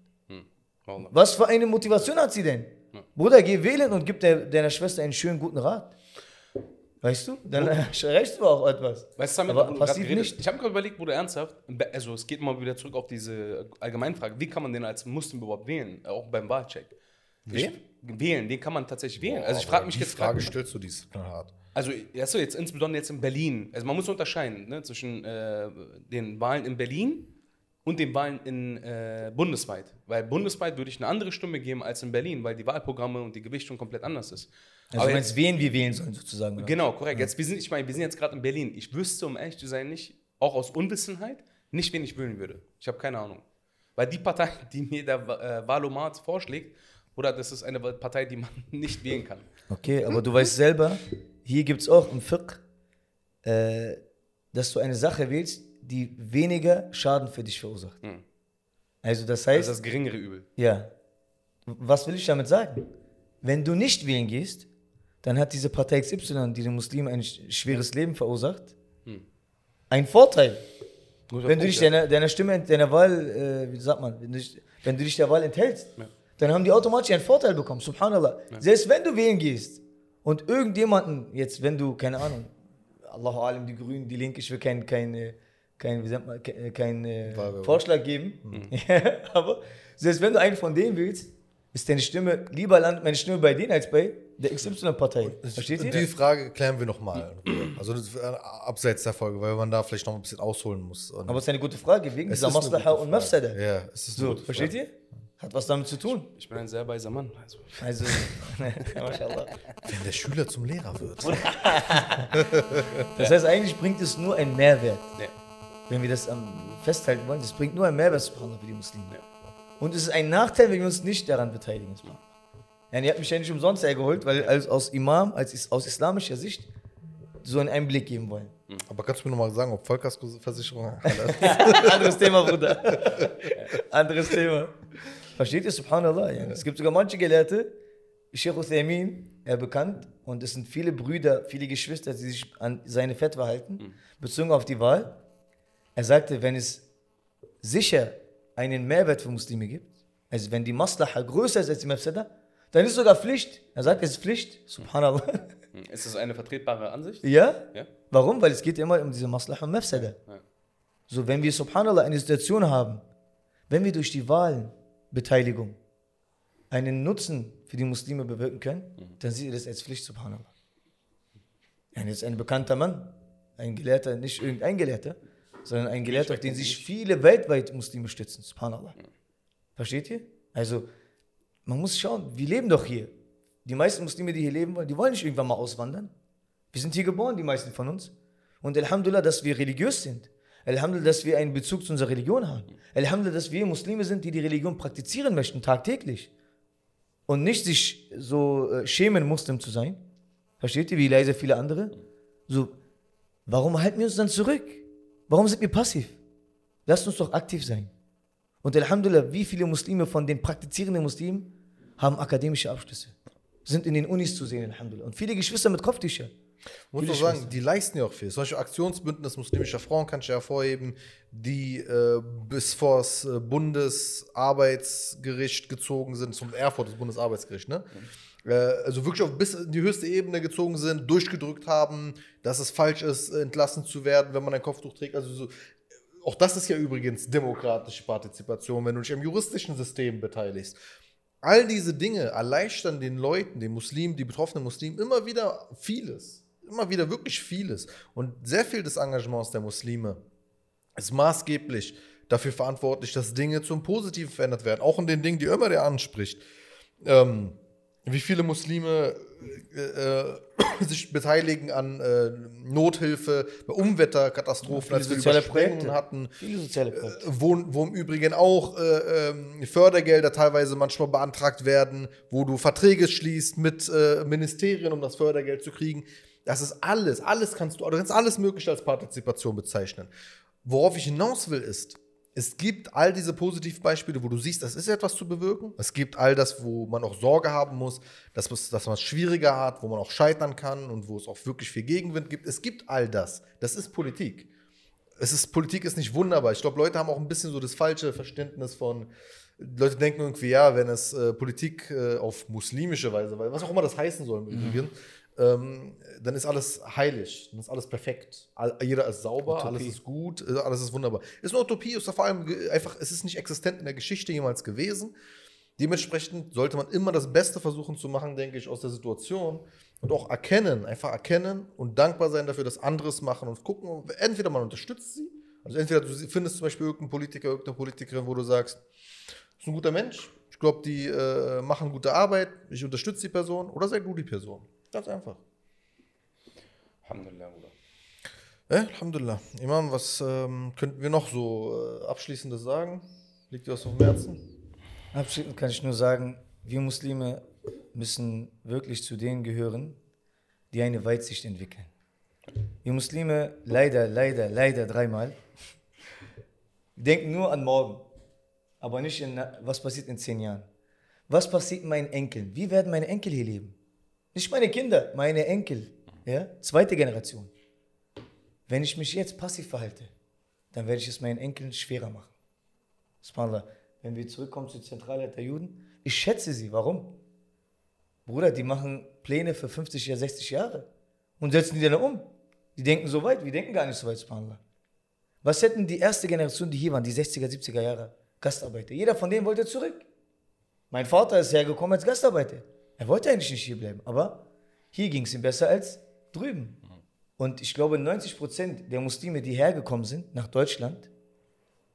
Wallah. Was für eine Motivation hat sie denn? Bruder, geh wählen und gib der, deiner Schwester einen schönen guten Rat. Weißt du? Dann erreichst du auch etwas. Weißt du, Samit, Aber passiv nicht. Ich habe gerade überlegt, Bruder, ernsthaft. Also, es geht mal wieder zurück auf diese Allgemeinfrage. Wie kann man den als Muslim überhaupt wählen? Auch beim Wahlcheck. Ich, wählen, den kann man tatsächlich wählen. also, ich frage mich die jetzt Frage grad- stellst du, die ist hart. Also, achso, jetzt insbesondere jetzt in Berlin. Also, man muss unterscheiden ne, zwischen äh, den Wahlen in Berlin und den Wahlen in äh, bundesweit. Weil bundesweit würde ich eine andere Stimme geben als in Berlin, weil die Wahlprogramme und die Gewichtung komplett anders ist. Also Aber du jetzt, meinst, wen wir wählen sollen, sozusagen. oder? genau, korrekt. Jetzt, wir sind, ich meine, wir sind jetzt gerade in Berlin. Ich wüsste, um ehrlich zu sein, nicht, auch aus Unwissenheit, nicht, wen ich wählen würde. Ich habe keine Ahnung. Weil die Partei, die mir der äh, Wahlomat vorschlägt, oder das ist eine Partei, die man nicht wählen kann. Okay, aber du weißt selber, hier gibt es auch im Fiqh, äh, dass du eine Sache wählst, die weniger Schaden für dich verursacht. Hm. Also das Das heißt, ist das geringere Übel. ja, was will ich damit sagen? Wenn du nicht wählen gehst, dann hat diese Partei XY, die den Muslimen ein sch- schweres Leben verursacht, einen Vorteil. Guter Wenn du dich ja. deiner, deiner Stimme, deiner Wahl, äh, wie sagt man, wenn du, wenn du dich der Wahl enthältst, Ja. dann haben die automatisch einen Vorteil bekommen. Subhanallah. Selbst wenn du wählen gehst und irgendjemanden, jetzt wenn du, keine Ahnung, Allahu Alim, die Grünen, die Linke, ich will keinen kein, kein, kein, kein äh, Wahlwerbung. Vorschlag geben, Ja, aber selbst wenn du einen von denen willst, ist deine Stimme, lieber landet meine Stimme bei denen als bei der XY-Partei. Versteht ihr? Die Frage klären wir nochmal. Also äh, abseits der Folge, weil man da vielleicht noch ein bisschen ausholen muss. Und Aber es ist eine gute Frage, wegen es dieser Maslaha und. Mafsada. Ja, es ist eine So, versteht Frage. ihr? Hat was damit zu tun. Ich bin ein sehr weiser Mann. Also. Also, Mashallah. Wenn der Schüler zum Lehrer wird. Das heißt, eigentlich bringt es nur einen Mehrwert. Nee. Wenn wir das ähm, festhalten wollen, das bringt nur einen Mehrwert für die Muslime. Ja. Und es ist ein Nachteil, wenn wir uns nicht daran beteiligen. Ja, ihr habt mich ja nicht umsonst hergeholt, weil als, aus Imam, als is- aus islamischer Sicht, so einen Einblick geben wollen. Aber kannst du mir nochmal sagen, ob Vollkaskoversicherung Anderes Thema, Bruder. Anderes Thema. Versteht ihr, subhanallah? Ja. Es gibt sogar manche Gelehrte, Sheikh Uthaymin, er bekannt, und es sind viele Brüder, viele Geschwister, die sich an seine Fetwa halten, bezogen auf die Wahl. Er sagte, wenn es sicher einen Mehrwert für Muslime gibt, also wenn die Maslaha größer ist als die Mafsada, dann ist sogar Pflicht. Er sagt, es ist Pflicht, subhanallah. Hm. Ist das eine vertretbare Ansicht? ja? Ja. Warum? Weil es geht immer um diese Maslaha und Mafsada. Ja. So, wenn wir, subhanallah, eine Situation haben, wenn wir durch die Wahlbeteiligung einen Nutzen für die Muslime bewirken können, dann sieht ihr das als Pflicht, subhanallah. Und jetzt ein bekannter Mann, ein Gelehrter, nicht irgendein Gelehrter, sondern ein Gelehrter, auf den sich viele weltweit Muslime stützen, subhanallah. Versteht ihr? Also, man muss schauen, wir leben doch hier. Die meisten Muslime, die hier leben wollen, die wollen nicht irgendwann mal auswandern. Wir sind hier geboren, die meisten von uns. Und Alhamdulillah, dass wir religiös sind. Alhamdulillah, dass wir einen Bezug zu unserer Religion haben. Alhamdulillah, dass wir Muslime sind, die die Religion praktizieren möchten, tagtäglich. Und nicht sich so äh, schämen, Muslim zu sein. Versteht ihr, wie leise viele andere? So, warum halten wir uns dann zurück? Warum sind wir passiv? Lasst uns doch aktiv sein. Und Alhamdulillah, wie viele Muslime von den praktizierenden Muslimen haben akademische Abschlüsse? sind in den Unis zu sehen, Alhamdulillah. Und viele Geschwister mit Kopftüchern. Muss auch sagen, die leisten ja auch viel. Zum Beispiel Aktionsbündnis muslimischer Frauen kann ich ja hervorheben, die äh, bis vor das äh, Bundesarbeitsgericht gezogen sind, zum Erfurt, das Bundesarbeitsgericht, ne? Äh, also wirklich auf bis die höchste Ebene gezogen sind, durchgedrückt haben, dass es falsch ist, entlassen zu werden, wenn man ein Kopftuch trägt. Also so, auch das ist ja übrigens demokratische Partizipation, wenn du dich am juristischen System beteiligst. All diese Dinge erleichtern den Leuten, den Muslimen, die betroffenen Muslimen immer wieder vieles. Immer wieder wirklich vieles. Und sehr viel des Engagements der Muslime ist maßgeblich dafür verantwortlich, dass Dinge zum Positiven verändert werden. Auch in den Dingen, die Ömer der anspricht. Ähm, wie viele Muslime äh, äh, sich beteiligen an äh, Nothilfe, bei Umwetterkatastrophen, als wir soziale Überschwemmungen hatten. Viele soziale Projekte. Wo, wo im Übrigen auch äh, ähm, Fördergelder teilweise manchmal beantragt werden, wo du Verträge schließt mit äh, Ministerien, um das Fördergeld zu kriegen. Das ist alles, alles kannst du, du kannst alles Mögliche als Partizipation bezeichnen. Worauf ich hinaus will, ist, es gibt all diese Positivbeispiele, wo du siehst, das ist etwas zu bewirken. Es gibt all das, wo man auch Sorge haben muss, dass, dass man es schwieriger hat, wo man auch scheitern kann und wo es auch wirklich viel Gegenwind gibt. Es gibt all das. Das ist Politik es ist, Politik ist nicht wunderbar. Ich glaube, Leute haben auch ein bisschen so das falsche Verständnis von, Leute denken irgendwie, ja, wenn es äh, Politik äh, auf muslimische Weise, weil was auch immer das heißen soll im Übrigen, ähm, dann ist alles heilig, dann ist alles perfekt. All, jeder ist sauber, Utopie. alles ist gut, äh, alles ist wunderbar. Ist eine Utopie, ist vor allem einfach, es ist nicht existent in der Geschichte jemals gewesen. Dementsprechend sollte man immer das Beste versuchen zu machen, denke ich, aus der Situation und auch erkennen, einfach erkennen und dankbar sein dafür, dass andere es machen und gucken, entweder man unterstützt sie, also entweder du findest zum Beispiel irgendeinen Politiker, irgendeine Politikerin, wo du sagst, ist ein guter Mensch, ich glaube, die äh, machen gute Arbeit, ich unterstütze die Person oder sei du die Person. Ganz einfach. Alhamdulillah, Bruder. Äh, Alhamdulillah. Imam, was ähm, könnten wir noch so äh, Abschließendes sagen? Liegt dir was auf dem Herzen? Abschließend kann ich nur sagen, wir Muslime müssen wirklich zu denen gehören, die eine Weitsicht entwickeln. Wir Muslime, leider, leider, leider dreimal, denken nur an morgen, aber nicht in, was passiert in zehn Jahren. Was passiert meinen Enkeln? Wie werden meine Enkel hier leben? Nicht meine Kinder, meine Enkel. Ja? Zweite Generation. Wenn ich mich jetzt passiv verhalte, dann werde ich es meinen Enkeln schwerer machen. Subhanallah. Wenn wir zurückkommen zur Zentralheit der Juden, ich schätze sie. Warum? Bruder, die machen Pläne für 50 Jahre, 60 Jahre und setzen die dann um. Die denken so weit, wir denken gar nicht so weit, Subhanallah. Was hätten die erste Generation, die hier waren, die 60er, 70er Jahre, Gastarbeiter? Jeder von denen wollte zurück. Mein Vater ist hergekommen als Gastarbeiter. Er wollte eigentlich nicht hier bleiben, aber hier ging es ihm besser als drüben. Und ich glaube, 90% der Muslime, die hergekommen sind nach Deutschland,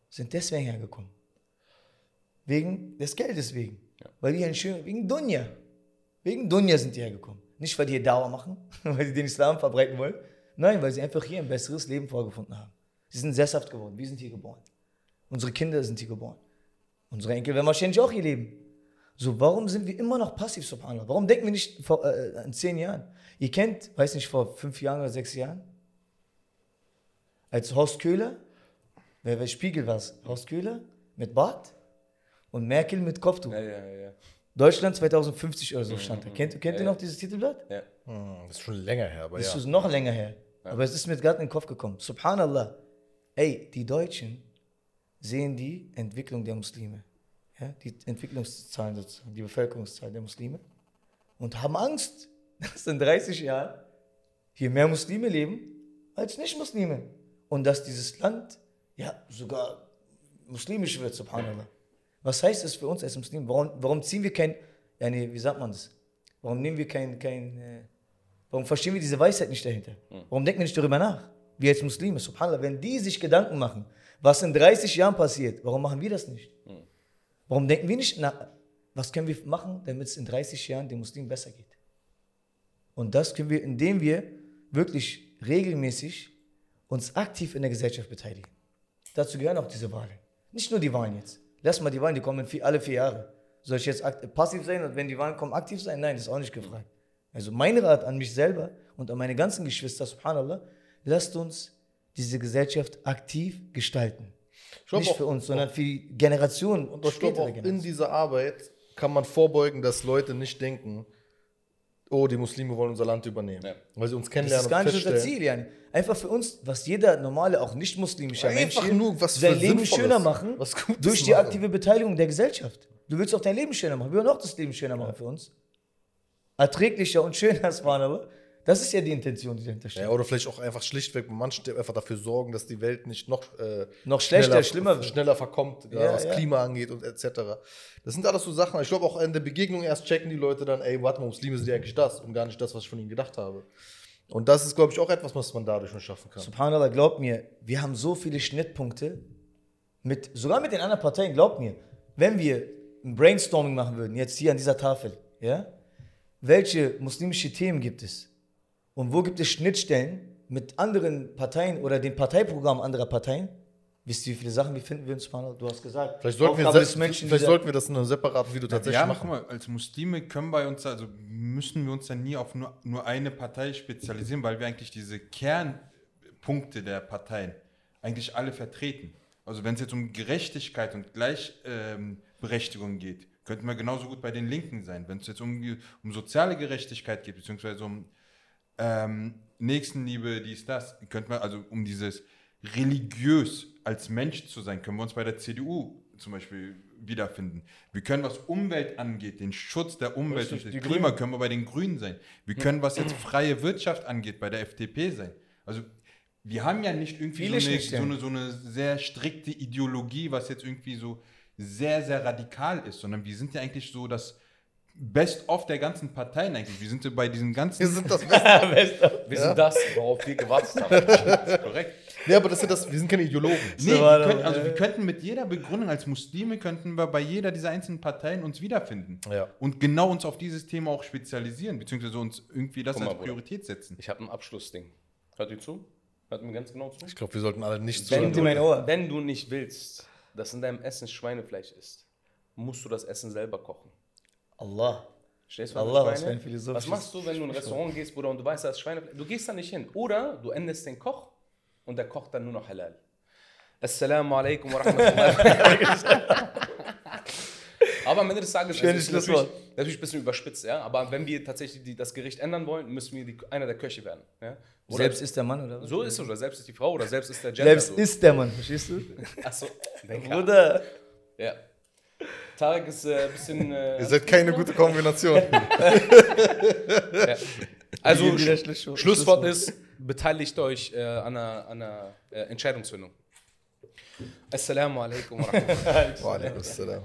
sind deswegen hergekommen. Wegen des Geldes wegen. Weil die einen schönen, wegen Dunja. Wegen Dunja sind die hergekommen. Nicht, weil die hier Dauer machen, weil sie den Islam verbreiten wollen. Nein, weil sie einfach hier ein besseres Leben vorgefunden haben. Sie sind sesshaft geworden. Wir sind hier geboren. Unsere Kinder sind hier geboren. Unsere Enkel werden wahrscheinlich auch hier leben. So, warum sind wir immer noch passiv, subhanallah? Warum denken wir nicht vor, äh, in zehn Jahren? Ihr kennt, weiß nicht, vor fünf Jahren oder sechs Jahren, als Horst Köhler, wer, wer Spiegel war es? Horst Köhler mit Bart und Merkel mit Kopftuch. Ja, ja, ja. Deutschland 2050 oder so stand da. Kennt, kennt ihr noch dieses Titelblatt? ja. Hm, das ist schon länger her, aber Das ja. ist noch länger her. Aber es ist mir gerade in den Kopf gekommen. Subhanallah. Ey, die Deutschen sehen die Entwicklung der Muslime. Ja, die Entwicklungszahlen sozusagen, die Bevölkerungszahl der Muslime. Und haben Angst, dass in 30 Jahren hier mehr Muslime leben als Nicht-Muslime. Und dass dieses Land ja sogar muslimisch wird, subhanallah. Was heißt das für uns als Muslime? Warum, warum ziehen wir kein, ja, nee, wie sagt man das? Warum nehmen wir kein, kein äh, Warum verstehen wir diese Weisheit nicht dahinter? Warum denken wir nicht darüber nach? Wir als Muslime, subhanallah, wenn die sich Gedanken machen, was in 30 Jahren passiert, warum machen wir das nicht? Warum denken wir nicht nach, was können wir machen, damit es in 30 Jahren den Muslimen besser geht? Und das können wir, indem wir wirklich regelmäßig uns aktiv in der Gesellschaft beteiligen. Dazu gehören auch diese Wahlen. Nicht nur die Wahlen jetzt. Lass mal die Wahlen, die kommen vier, alle vier Jahre. Soll ich jetzt passiv sein und wenn die Wahlen kommen, aktiv sein? Nein, das ist auch nicht gefragt. Also mein Rat an mich selber und an meine ganzen Geschwister, subhanallah, lasst uns diese Gesellschaft aktiv gestalten. Glaub nicht auch- für uns, sondern für die Generationen Und ich glaube auch in dieser Arbeit kann man vorbeugen, dass Leute nicht denken, oh, die Muslime wollen unser Land übernehmen. Ja. Weil sie uns Das kennenlernen ist gar und nicht unser Ziel, Jan. Einfach für uns, was jeder normale, auch nicht muslimischer Mensch Einfach hier, nur was sein Leben schöner machen, was Gutes durch die machen. aktive Beteiligung der Gesellschaft. Du willst auch dein Leben schöner machen. Wir wollen auch das Leben schöner machen für uns. Erträglicher und schöner, Subhanallah. Das ist ja die Intention, die dahinter steht. Ja, oder vielleicht auch einfach schlichtweg bei manchen einfach dafür sorgen, dass die Welt nicht noch, äh, Noch schlechter, schlimmer schneller verkommt, ja, Ja, was ja. Klima angeht und etc. Das sind alles so Sachen. Ich glaube auch in der Begegnung erst checken die Leute dann, ey, warte mal, Muslime sind ja eigentlich das und gar nicht das, was ich von ihnen gedacht habe. Und das ist, glaube ich, auch etwas, was man dadurch nur schaffen kann. Subhanallah, glaubt mir, wir haben so viele Schnittpunkte, mit, sogar mit den anderen Parteien, glaubt mir, wenn wir ein Brainstorming machen würden, jetzt hier an dieser Tafel, ja, welche muslimische Themen gibt es? Und wo gibt es Schnittstellen mit anderen Parteien oder dem Parteiprogramm anderer Parteien? Wisst ihr, wie viele Sachen wir finden würden, Subhanallah? Du hast gesagt, Vielleicht sollten, wir, Aufgabe des Menschen, vielleicht sollten wir das in einem separaten Video tatsächlich Ja, machen. guck mal, als Muslime können bei uns, also müssen wir uns dann nie auf nur, nur eine Partei spezialisieren, weil wir eigentlich diese Kernpunkte der Parteien eigentlich alle vertreten. Also wenn es jetzt um Gerechtigkeit und Gleichberechtigung geht, könnten wir genauso gut bei den Linken sein. Wenn es jetzt um, um soziale Gerechtigkeit geht, beziehungsweise um ähm, Nächstenliebe, dies, das, könnte man, also um dieses religiös als Mensch zu sein, können wir uns bei der CDU zum Beispiel wiederfinden. Wir können, was Umwelt angeht, den Schutz der Umwelt und die des Klima, können wir bei den Grünen sein. Wir können, was jetzt freie Wirtschaft angeht, bei der FDP sein. Also wir haben ja nicht irgendwie so eine, so, Schnittstellen. eine, so eine sehr strikte Ideologie, was jetzt irgendwie so sehr, sehr radikal ist, sondern wir sind ja eigentlich so das Best-of der ganzen Parteien eigentlich. Wir sind so bei diesen ganzen Wir sind das Beste. Wir sind das, worauf wir gewartet haben. Korrekt. nee, aber das sind das, wir sind keine Ideologen. Nee, wir, doch, also äh, wir könnten mit jeder Begründung als Muslime könnten wir bei jeder dieser einzelnen Parteien uns wiederfinden. Ja. Und genau uns auf dieses Thema auch spezialisieren, beziehungsweise uns irgendwie das mal, als Bruder. Priorität setzen. Ich habe ein Abschlussding. Hört ihr zu? Hört mir ganz genau zu? Ich glaube, wir sollten alle nicht Wenn Schenkt du, dir mein Ohr. wenn du nicht willst, dass in deinem Essen Schweinefleisch ist, musst du das Essen selber kochen. Allah. Stehst du, Allah, was für Was machst du, wenn du in ein Restaurant gehst, Bruder, und du weißt, da ist Schweinefleisch? Du gehst da nicht hin. Oder du endest den Koch und der kocht dann nur noch halal. Assalamu alaikum wa rahmatullahi Aber am Ende des Tages Schönes ist natürlich, natürlich ein bisschen überspitzt, ja. Aber wenn wir tatsächlich die, das Gericht ändern wollen, müssen wir die, einer der Köche werden. Ja? Oder Selbst ist der Mann, oder was? so ist es, oder selbst ist die Frau, oder selbst ist der Gender. Selbst so. ist der Mann, verstehst du? Achso, Bruder. ja. Tarek ist äh, ein bisschen. Äh, Ihr seid keine gute Kombination. also, Wieder Sch Schlusswort. Ist: beteiligt euch äh, an einer, an einer äh, Entscheidungsfindung. Assalamu alaikum wa rahmatullahi Wa alaikum assalam.